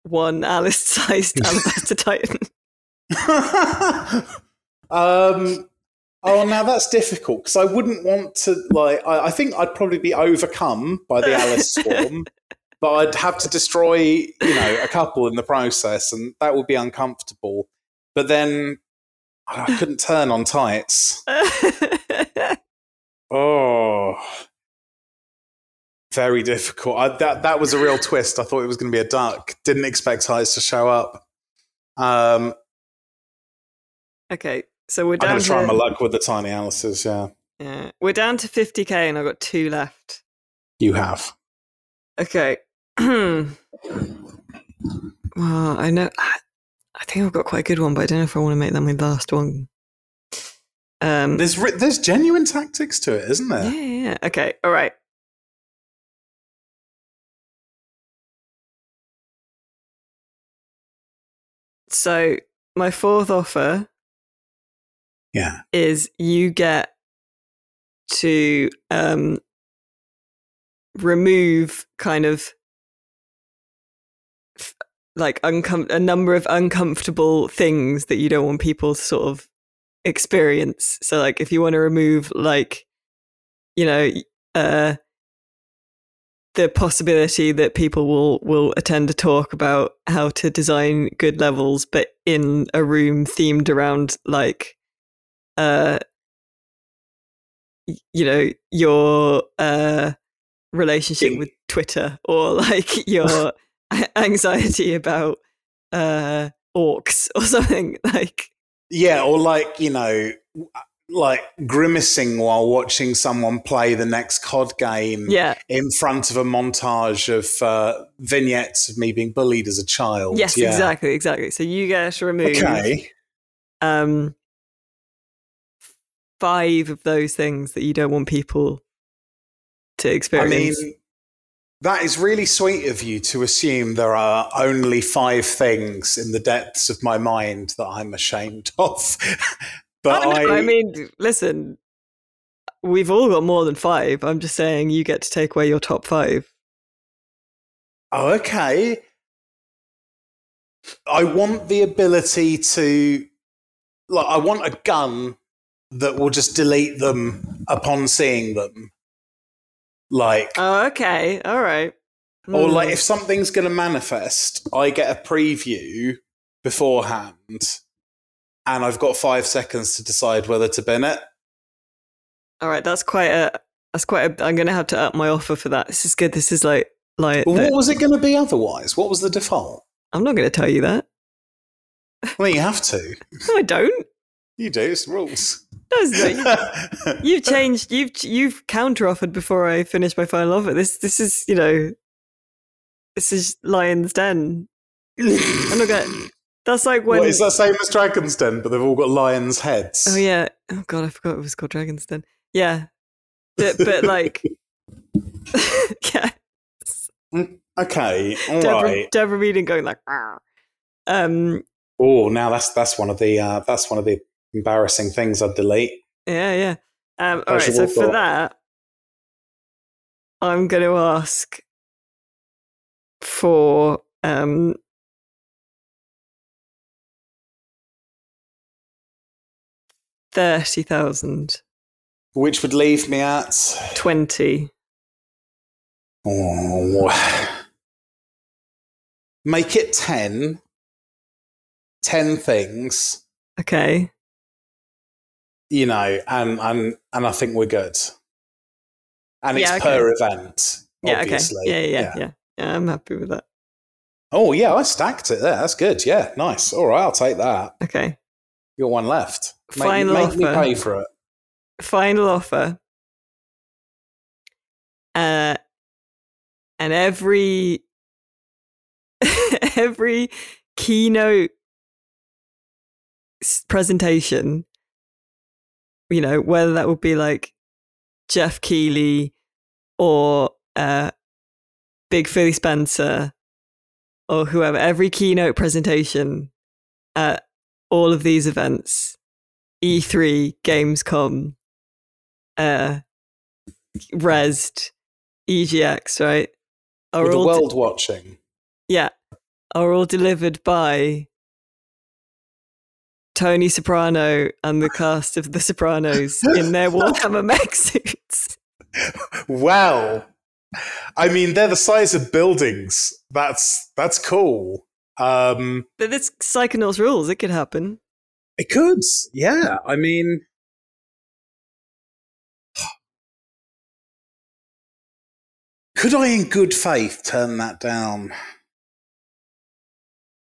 one Alice-sized Alabaster Titan? um, oh, now that's difficult because I wouldn't want to like. I, I, think I'd probably be overcome by the Alice swarm, but I'd have to destroy, you know, a couple in the process, and that would be uncomfortable. But then I couldn't turn on tights. oh, very difficult. I, that that was a real twist. I thought it was going to be a duck. Didn't expect tights to show up. Um, okay, so we're down. I'm going to try my luck with the tiny Alice's. Yeah, yeah, we're down to 50k, and I've got two left. You have. Okay. well, I know. I think I've got quite a good one, but I don't know if I want to make that my last one. Um, there's there's genuine tactics to it, isn't there? Yeah, yeah. Okay. All right. So my fourth offer, yeah, is you get to um, remove kind of like uncom- a number of uncomfortable things that you don't want people to sort of experience. So like if you want to remove like you know uh the possibility that people will will attend a talk about how to design good levels but in a room themed around like uh you know your uh relationship with twitter or like your anxiety about uh orcs or something like yeah or like you know like grimacing while watching someone play the next COD game yeah. in front of a montage of uh, vignettes of me being bullied as a child. Yes, yeah. exactly, exactly. So you get to remove okay. um, five of those things that you don't want people to experience. I mean, that is really sweet of you to assume there are only five things in the depths of my mind that I'm ashamed of. but oh, no, I, I mean, listen, we've all got more than five. I'm just saying you get to take away your top five. Oh, okay. I want the ability to, like, I want a gun that will just delete them upon seeing them. Like, oh, okay, all right. Or like, hmm. if something's going to manifest, I get a preview beforehand, and I've got five seconds to decide whether to bin it. All right, that's quite a. That's quite. A, I'm going to have to up my offer for that. This is good. This is like like. Well, what was it going to be otherwise? What was the default? I'm not going to tell you that. Well, you have to. no, I don't. You do. It's rules. No, you, have changed. You've you've counter offered before I finish my final offer. This this is you know. This is Lion's Den. I'm not gonna. That's like when. What, is that same as Dragon's Den, but they've all got lions' heads? Oh yeah. Oh god, I forgot it was called Dragon's Den. Yeah, but, but like, yeah. Mm, okay, all Deborah, right. Deborah Meaden going like, um. Oh, now that's that's one of the uh, that's one of the embarrassing things I'd delete. Yeah, yeah. Um, all right, so for that, I'm going to ask for um, thirty thousand, which would leave me at twenty. Oh, make it ten. Ten things. Okay you know, and and and I think we're good. And it's yeah, okay. per event. Yeah, obviously. okay. Yeah, yeah, yeah, yeah, yeah. I'm happy with that. Oh yeah, I stacked it there. That's good. Yeah, nice. All right, I'll take that. Okay. You got one left. Final make, offer. Make me pay for it. Final offer. Uh, and every every keynote presentation you know, whether that would be like Jeff Keighley or uh, Big Philly Spencer or whoever, every keynote presentation at all of these events, E3, Gamescom, uh, Rezzed, EGX, right? Are With the world de- watching. Yeah. Are all delivered by Tony Soprano and the cast of The Sopranos in their Warhammer mech suits. Wow. I mean, they're the size of buildings. That's that's cool. Um, but it's Psychonauts rules. It could happen. It could. Yeah. I mean, could I, in good faith, turn that down?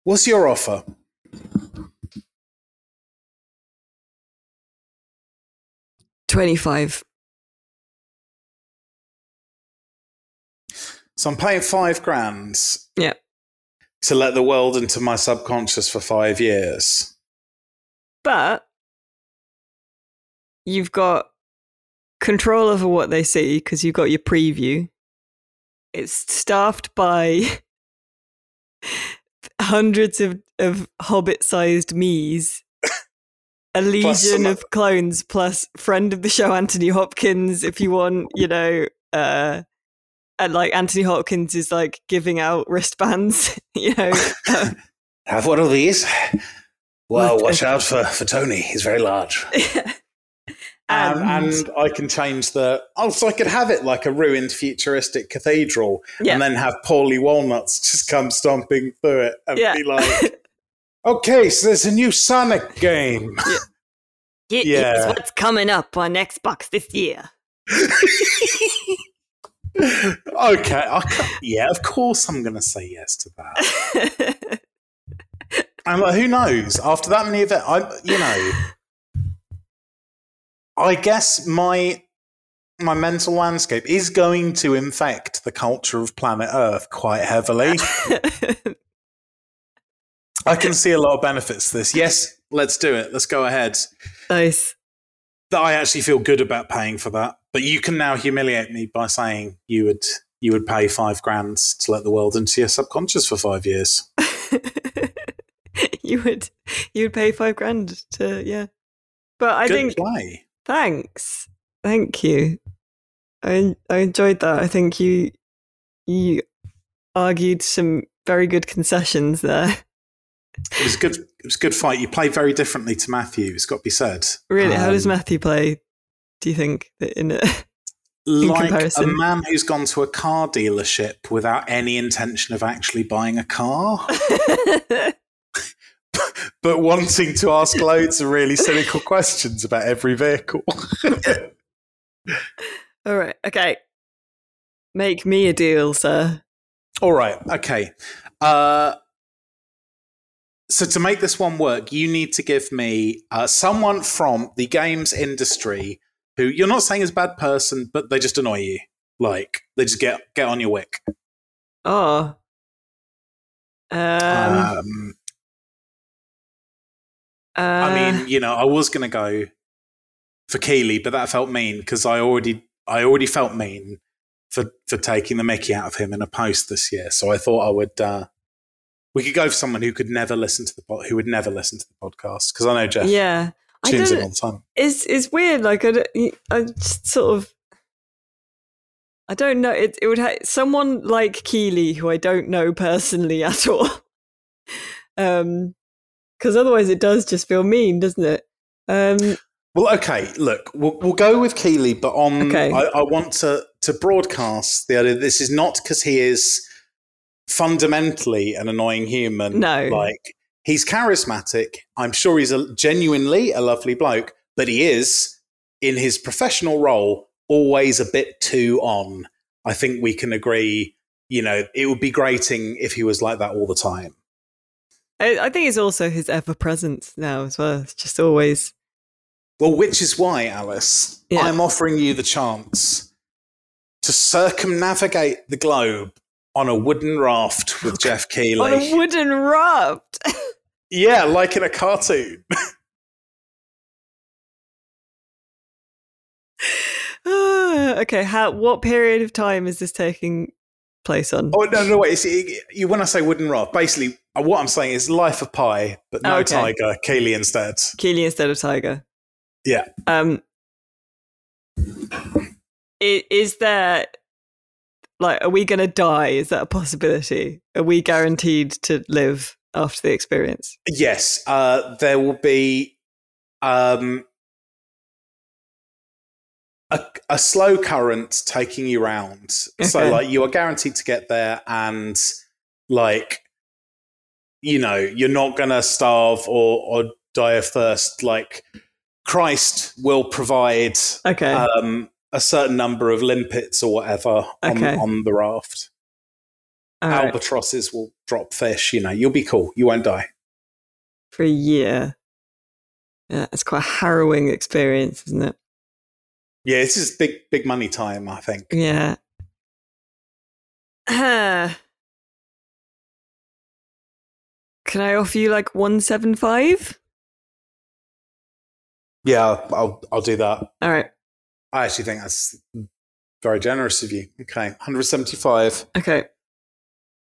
What's your offer? Twenty-five. So I'm paying five grand. Yeah. To let the world into my subconscious for five years. But you've got control over what they see because you've got your preview. It's staffed by hundreds of, of hobbit sized me's. A legion of clones plus friend of the show Anthony Hopkins if you want, you know, uh and like Anthony Hopkins is like giving out wristbands, you know. Um, Have one of these. Well, watch out for, for Tony. He's very large. and, and, I can change the. Oh, so I could have it like a ruined futuristic cathedral yeah. and then have Paulie Walnuts just come stomping through it and yeah. be like, okay, so there's a new Sonic game. Yeah. yeah. what's coming up on Xbox this year. okay, yeah, of course I'm going to say yes to that. and like, who knows? After that many events, I, you know, I guess my my mental landscape is going to infect the culture of planet Earth quite heavily. I can see a lot of benefits to this. Yes, let's do it. Let's go ahead. Nice. That I actually feel good about paying for that. But you can now humiliate me by saying you would you would pay five grand to let the world into your subconscious for five years. you would you would pay five grand to yeah. But I Good think play. thanks. Thank you. I I enjoyed that. I think you you argued some very good concessions there. It was good. It was a good fight. You play very differently to Matthew. It's got to be said. Really, um, how does um, Matthew play? do you think in a in like comparison? a man who's gone to a car dealership without any intention of actually buying a car but wanting to ask loads of really cynical questions about every vehicle all right okay make me a deal sir all right okay uh so to make this one work, you need to give me uh, someone from the games industry who you're not saying is a bad person, but they just annoy you. Like they just get get on your wick. Oh. Um, um uh, I mean, you know, I was gonna go for Keighley, but that felt mean because I already I already felt mean for for taking the Mickey out of him in a post this year. So I thought I would uh, we could go for someone who could never listen to the who would never listen to the podcast because I know Jeff. Yeah, tunes in all the time. It's it's weird. Like I, I just sort of. I don't know. It it would have someone like Keighley, who I don't know personally at all. um, because otherwise it does just feel mean, doesn't it? Um. Well, okay. Look, we'll we'll go with Keighley, but on okay. I, I want to to broadcast the idea. This is not because he is fundamentally an annoying human. No, like he's charismatic. I'm sure he's a, genuinely a lovely bloke, but he is in his professional role always a bit too on. I think we can agree. You know, it would be grating if he was like that all the time. I, I think it's also his ever presence now as well. It's just always. Well, which is why, Alice, yeah. I'm offering you the chance to circumnavigate the globe on a wooden raft with Jeff Keighley. on a wooden raft? yeah, like in a cartoon. okay, how? What period of time is this taking place on? Oh no, no, wait. It's, it, you, when I say wooden raft, basically uh, what I'm saying is Life of Pi, but no okay. tiger. Keighley instead. Keighley instead of tiger. Yeah. Um. Is there like, are we going to die? Is that a possibility? Are we guaranteed to live after the experience? Yes, uh, there will be um, a, a slow current taking you round. So, like, you are guaranteed to get there, and like, you know, you're not going to starve or, or die of thirst. Like, Christ will provide Okay. um, a certain number of limpets or whatever on, Okay. on the raft. All right. Albatrosses will drop fish. You know, you'll be cool. You won't die. For a year. Yeah, it's quite a harrowing experience, isn't it? Yeah, this is big, big money time. I think. Yeah. Ah. Can I offer you like 175? Yeah, I'll I'll do that. All right. I actually think that's very generous of you. Okay, 175 Okay.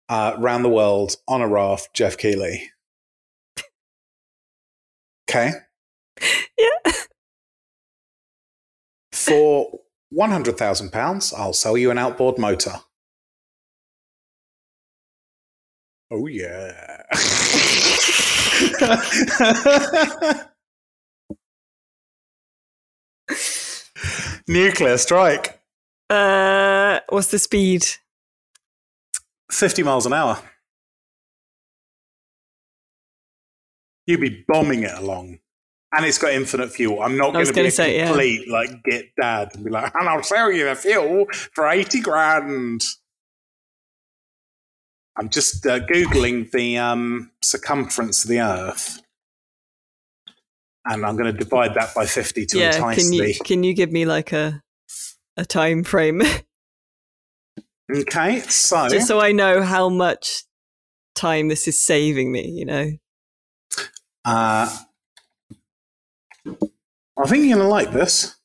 uh, round the world on a raft. Jeff Keighley. Okay, Yeah. for one hundred thousand pounds, I'll sell you an outboard motor. Oh yeah. Nuclear strike. Uh, what's the speed? 50 miles an hour. You'd be bombing it along. And it's got infinite fuel. I'm not going to be gonna a say, yeah. complete like get dad and be like, and I'll sell you the fuel for 80 grand. I'm just uh, Googling the um, circumference of the Earth. And I'm going to divide that by 50 to yeah. entice Can you me. can you give me like a a time frame Okay, so just so I know how much time this is saving me? You know. Uh, I think you're going to like this.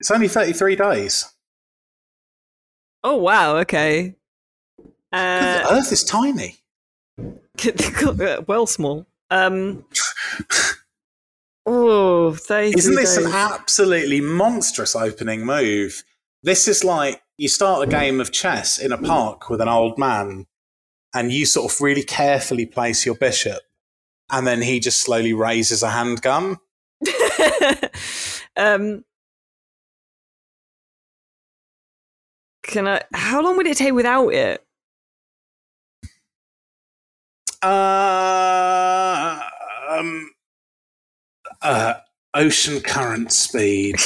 It's only 33 days. Oh wow. Okay. Uh, the Earth is tiny. well, small. Um. Oh, 33 Isn't this an absolutely monstrous opening move? This is like you start a game of chess in a park with an old man, and you sort of really carefully place your bishop, and then he just slowly raises a handgun. um, can I? How long would it take without it? Uh, um, uh, ocean current speed.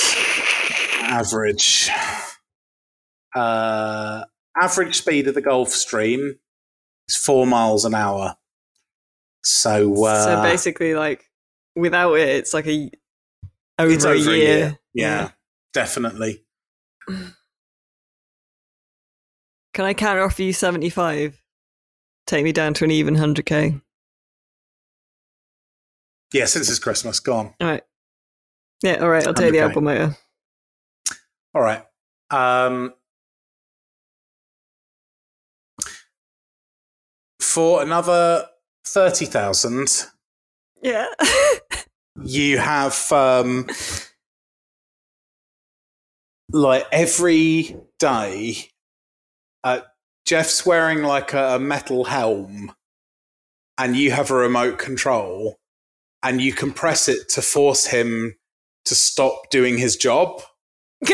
average uh, average speed of the Gulf Stream is four miles an hour. So, uh, so basically, like without it, it's like a over, it's a, over year. Yeah, definitely. Can I counter offer you seventy five? Take me down to an even hundred k. Yeah, since it's Christmas, gone. All right. Yeah. All right. I'll take the 100K. Apple motor. All right. Um, for another thirty thousand, Yeah. you have um, like every day uh, jeff's wearing like a, metal helm and you have a remote control and you can press it to force him to stop doing his job.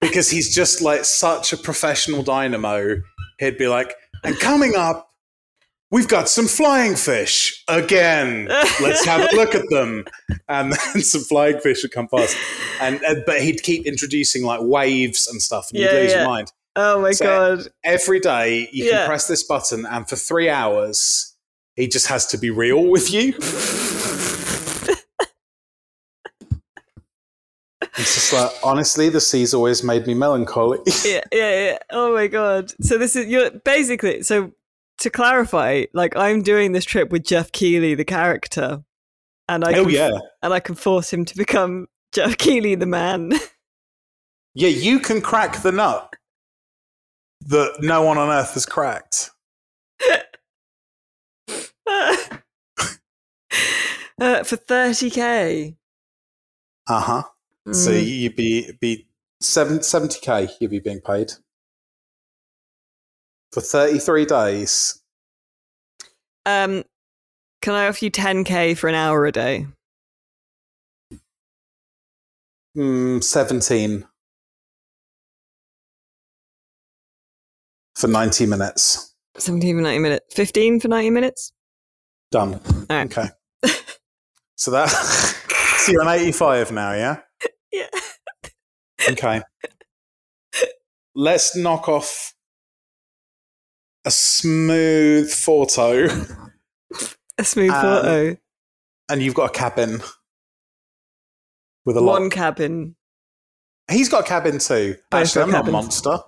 Because he's just like such a professional dynamo. He'd be like and coming up. We've got some flying fish again. Let's have a look at them. And then some flying fish would come past. And uh, but he'd keep introducing like waves and stuff and Yeah, you'd lose yeah. your mind oh my So- god. every day you Yeah. can press this button and for three hours he just has to be real with you it's just like honestly the sea's always made me melancholy yeah, yeah, yeah. Oh my god. So this is you're basically so to clarify, like I'm doing this trip with Jeff Keighley, the character, and I oh can, yeah and I can force him to become Jeff Keighley, the man. yeah you can crack the nut that no one on earth has cracked uh, for thirty k. uh-huh so Mm. you'd be be 70k you'd be being paid for 33 days Um, can I offer you 10k for an hour a day? Mm, 17 for 90 minutes. 17 for 90 minutes. 15 for 90 minutes? Done. All right. Okay. so that so you're on 85 now, yeah? Yeah. Okay. Let's knock off a smooth photo, A smooth Um, photo. and you've got a cabin with a lot. One cabin. He's got a cabin too. Both Actually, I'm not a monster.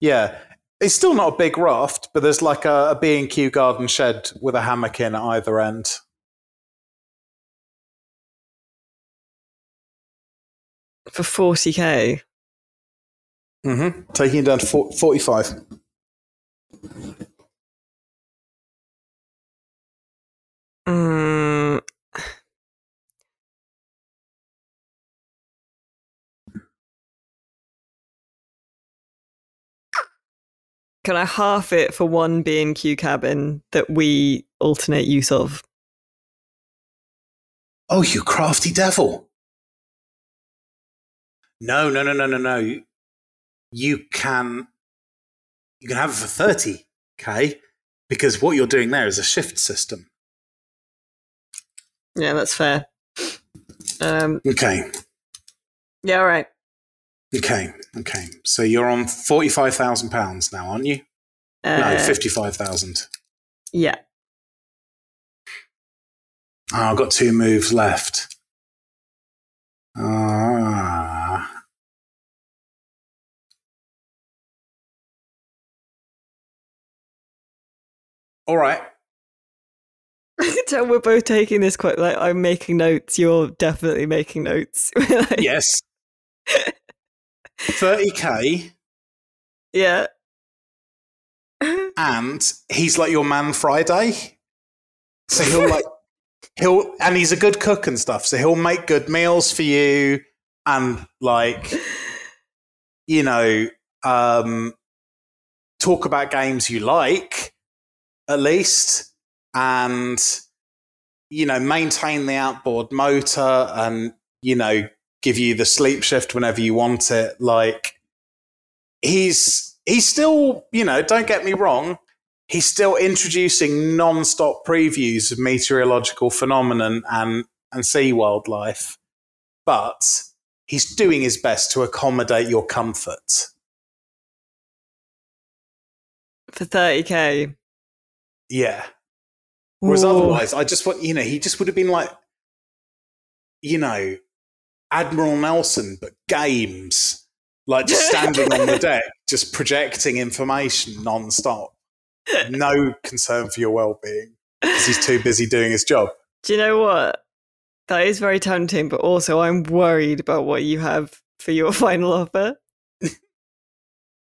Yeah, it's still not a big raft, but there's like a, a B&Q garden shed with a hammock in at either end. For 40k. Mm-hmm. Taking it down to 40, 45. Mm, can I half it for one B&Q cabin that we alternate use of? Oh, you crafty devil. No, no, no, no, no, no. You can you can have it for 30k because what you're doing there is a shift system. Yeah, that's fair. Um, Okay. yeah, all right. Okay. Okay. So you're on 45,000 pounds now, aren't you? Uh, no, 55,000. Yeah. Oh, I've got two moves left. Ah. All right. I can tell we're both taking this quite like I'm making notes. You're definitely making notes. Like, Yes. 30k Yeah. and he's like your man Friday. So he'll like he'll and he's a good cook and stuff. So he'll make good meals for you and like you know um talk about games you like at least and you know maintain the outboard motor and you know give you the sleep shift whenever you want it like he's he's still you know don't get me wrong he's still introducing non-stop previews of meteorological phenomenon and and sea wildlife but he's doing his best to accommodate your comfort For 30k. yeah Whereas Ooh. otherwise, I just want, you know, he just would have been like, you know, Admiral Nelson, but games, like just standing on the deck, just projecting information non-stop. No concern for your well-being because he's too busy doing his job. Do you know what? That is very tempting, but also I'm worried about what you have for your final offer.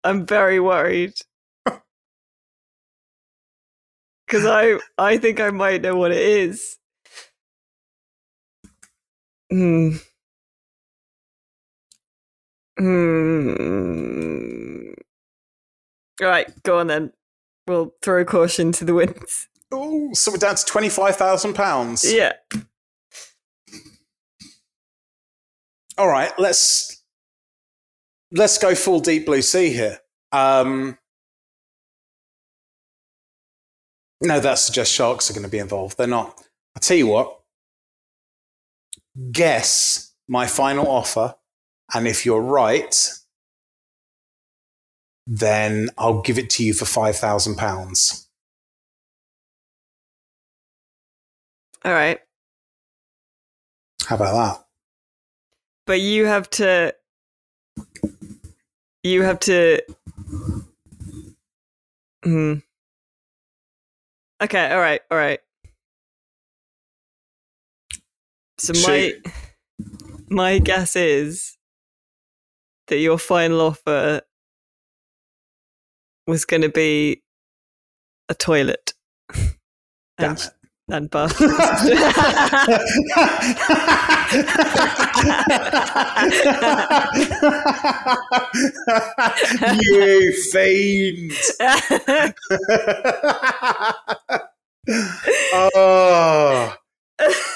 I'm very worried. Because I, I think I might know what it is. Hmm. Hmm. All right, go on then. We'll throw caution to the winds. Oh, so we're down to twenty-five thousand pounds. Yeah. All right, let's let's go full deep blue sea here. Um, no, that suggests sharks are going to be involved. They're not. I tell you what. Guess my final offer, and if you're right, then I'll give it to you for five thousand pounds. All right. How about that? But you have to. You have to. Hmm. Okay. All right. All right. So my my guess is that your final offer was going to be a toilet and, and bath. you fiend! oh,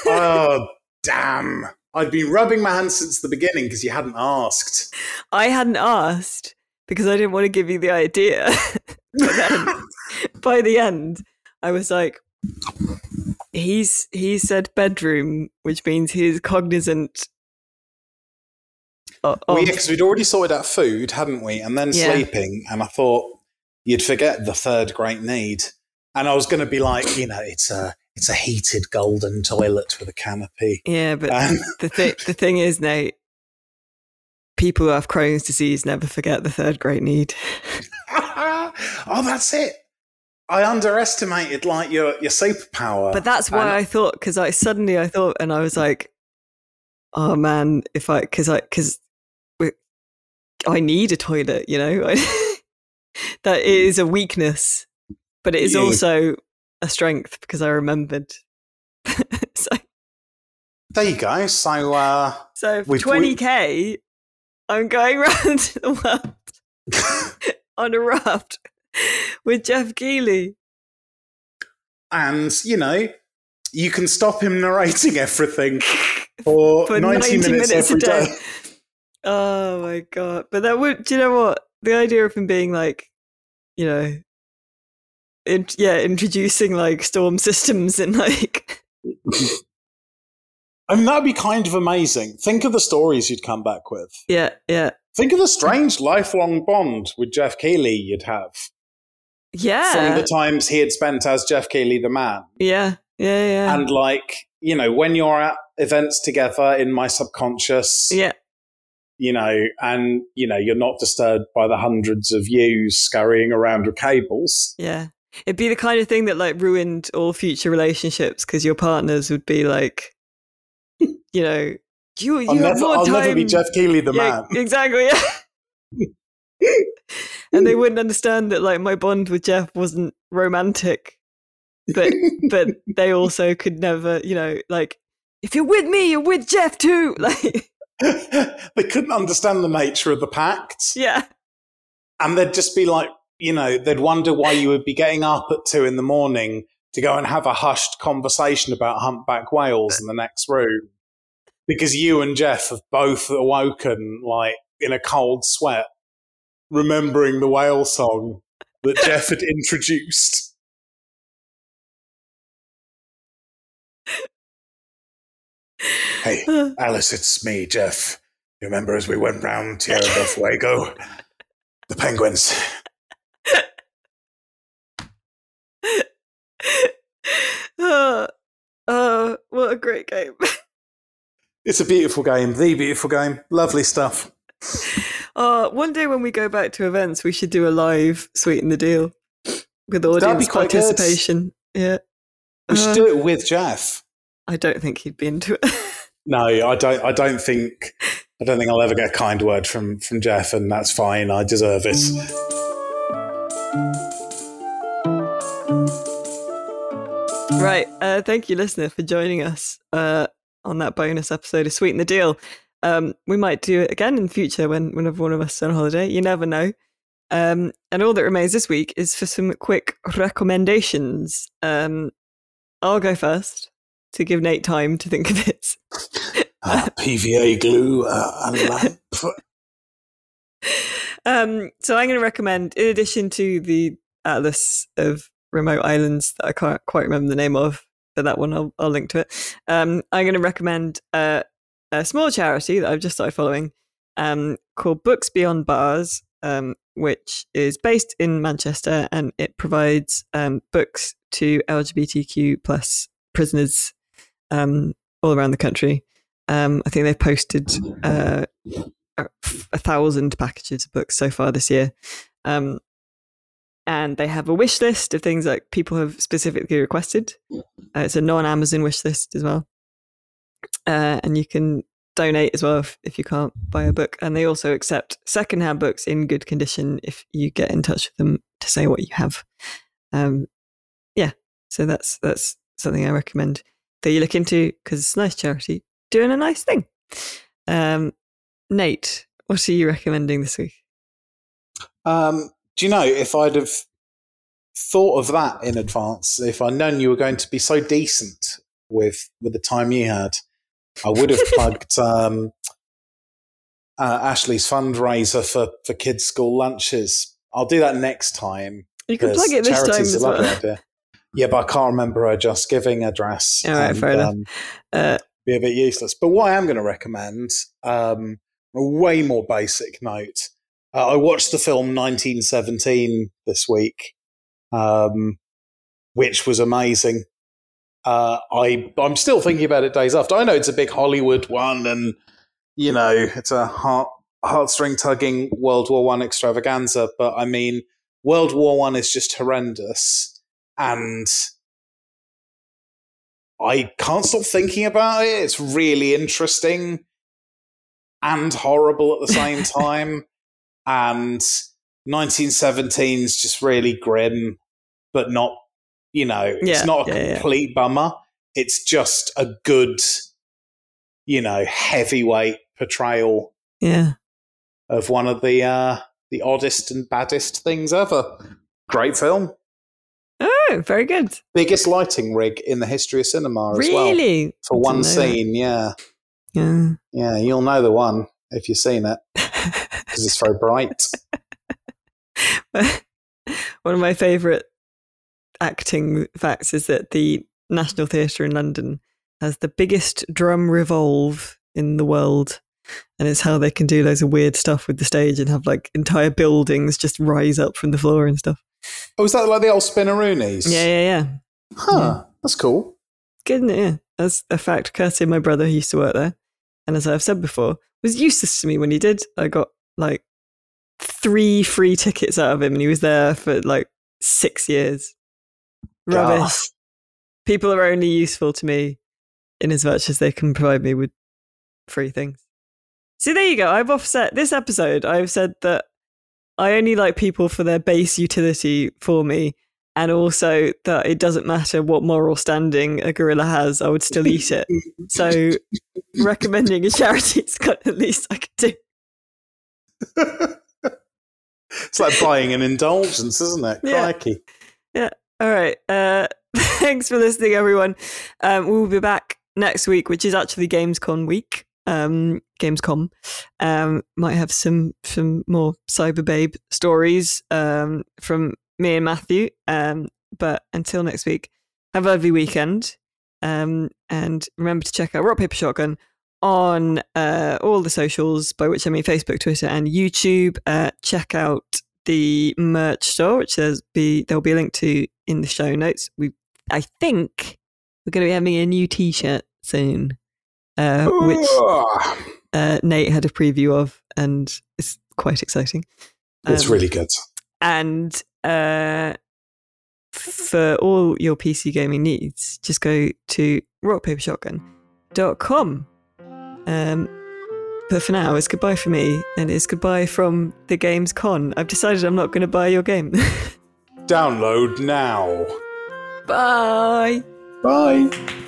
oh, damn. I'd been rubbing my hands since the beginning because you hadn't asked. I hadn't asked because I didn't want to give you the idea. then by the end, I was like, he's he said bedroom, which means he's cognizant. Of, well, yeah, because we'd already sorted out food, hadn't we? And then Yeah. sleeping. And I thought you'd forget the third great need. And I was going to be like, you know, it's a it's a heated golden toilet with a canopy. yeah, but And the thing the thing is, Nate, people who have Crohn's disease never forget the third great need. oh, that's it. I underestimated like your your superpower. But that's why And- I thought because I suddenly I thought and I was like, oh man, if I because I because I need a toilet, you know, that is a weakness, but it is Yeah. also a strength because I remembered. so there you go. So uh, so twenty k, I'm going around the world on a raft with Geoff Keighley. and you know, you can stop him narrating everything for, for 90, minutes, a every day. day. Oh my god! But that would, do you know what? The idea of him being like, you know, in, yeah, introducing like storm systems and like, I mean, that'd be kind of amazing. Think of the stories you'd come back with. yeah, yeah, Think of the strange lifelong bond with Geoff Keighley you'd have Yeah. from the times he had spent as Geoff Keighley the man. yeah, yeah, yeah, And like, you know, when you're at events together in my subconscious, yeah, you know, and, you know, you're not disturbed by the hundreds of yous scurrying around with cables. yeah. It'd be the kind of thing that like ruined all future relationships because your partners would be like, you know, you you I'll, have more I'll time. never be Geoff Keighley the yeah, man. exactly. Yeah. and they wouldn't understand that like my bond with Geoff wasn't romantic, but but they also could never, you know, like if you're with me, you're with Geoff too. Like, they couldn't understand the nature of the pact. yeah, And they'd just be like, you know, they'd wonder why you would be getting up at two in the morning to go and have a hushed conversation about humpback whales in the next room. Because you and Geoff have both awoken like in a cold sweat, remembering the whale song that Geoff had introduced. Hey, Alice, it's me, Geoff. You remember as we went round Tierra del Fuego? The penguins. Oh, oh, what a great game. It's a beautiful game, the beautiful game. Lovely stuff. Oh, one day when we go back to events, we should do a live sweeten the deal with audience quite good. participation. Yeah, We should Uh, do it with Geoff. I don't think he'd be into it. No, I don't. I don't think. I don't think I'll ever get a kind word from from Geoff, and that's fine. I deserve it. Right. Uh, thank you, listener, for joining us uh, on that bonus episode of Sweeten the Deal. Um, we might do it again in the future when whenever one of us is on holiday. You never know. Um, and all that remains this week is for some quick recommendations. Um, I'll go first to give Nate time to think of it. Ah, PVA glue, uh, a lamp. Um, so I'm going to recommend, in addition to the Atlas of remote islands that I can't quite remember the name of, but that one I'll, I'll link to it. Um, I'm going to recommend a small charity that I've just started following um, called Books Beyond Bars, um, which is based in Manchester and it provides um, books to LGBTQ plus prisoners um, all around the country. Um, I think they've posted uh, a thousand packages of books so far this year. Um, and they have a wish list of things that people have specifically requested. Uh, it's a non Amazon wish list as well. Uh, and you can donate as well if, if you can't buy a book. And they also accept secondhand books in good condition if you get in touch with them to say what you have. Um, yeah, so that's that's something I recommend that you look into because it's a nice charity doing a nice thing. Um, Nate, what are you recommending this week? Um, do you know if I'd have thought of that in advance, if I'd known you were going to be so decent with with the time you had, I would have plugged um, uh, Ashley's fundraiser for for kids' school lunches. I'll do that next time. You can plug it this time as well. Idea. Yeah, but I can't remember her just giving address. All right, and, fair enough. Um, uh, be a bit useless. But what I am going to recommend, um, a way more basic note. Uh, I watched the film 1917 this week, um, which was amazing. Uh, I I'm still thinking about it days after. I know it's a big Hollywood one, and you know it's a heart heartstring tugging World War One extravaganza. But I mean, World War One is just horrendous, and I can't stop thinking about it. It's really interesting and horrible at the same time. And 1917 is just really grim, but not, you know, yeah, it's not a yeah, complete yeah. bummer. It's just a good, you know, heavyweight portrayal. Yeah. Of one of the uh, the oddest and baddest things ever. Great film. Oh, very good. Biggest lighting rig in the history of cinema as well. Really? For one scene, yeah. Yeah. Yeah, you'll know the one if you've seen it because it's very bright. one of my favourite acting facts is that the National Theatre in London has the biggest drum revolve in the world. And it's how they can do loads of weird stuff with the stage and have like entire buildings just rise up from the floor and stuff. Oh, is that like the old spinneroonies? Yeah, yeah, yeah. Huh. Yeah. That's cool. Good, isn't it? Yeah. That's a fact. Kirsty, my brother, who used to work there. And as I've said before, was useless to me when he did. I got like three free tickets out of him and he was there for like six years. Rubbish. People are only useful to me in as much as they can provide me with free things. See, there you go. I've offset this episode. I've said that I only like people for their base utility for me, and also that it doesn't matter what moral standing a gorilla has, I would still eat it. so recommending a charity is got at least I could do. it's like buying an indulgence, isn't it? Crikey. Yeah. yeah. All right. Uh, thanks for listening, everyone. Um, we'll be back next week, which is actually Gamescom week um, Gamescom. Um, might have some some more Cyber Babe stories um, from me and Matthew. Um, but until next week, have a lovely weekend. Um, and remember to check out Rock Paper Shotgun on uh, all the socials, by which I mean Facebook, Twitter, and YouTube. Uh, check out the merch store, which there's be there'll be a link to in the show notes. We I think we're going to be having a new T-shirt soon uh, which uh, Nate had a preview of, and it's quite exciting. Um, it's really good. And uh, for all your PC gaming needs, just go to rockpapershotgun.com. Um, but for now, it's goodbye for me, and it's goodbye from the Games Con. I've decided I'm not going to buy your game. Download now. Bye. Bye.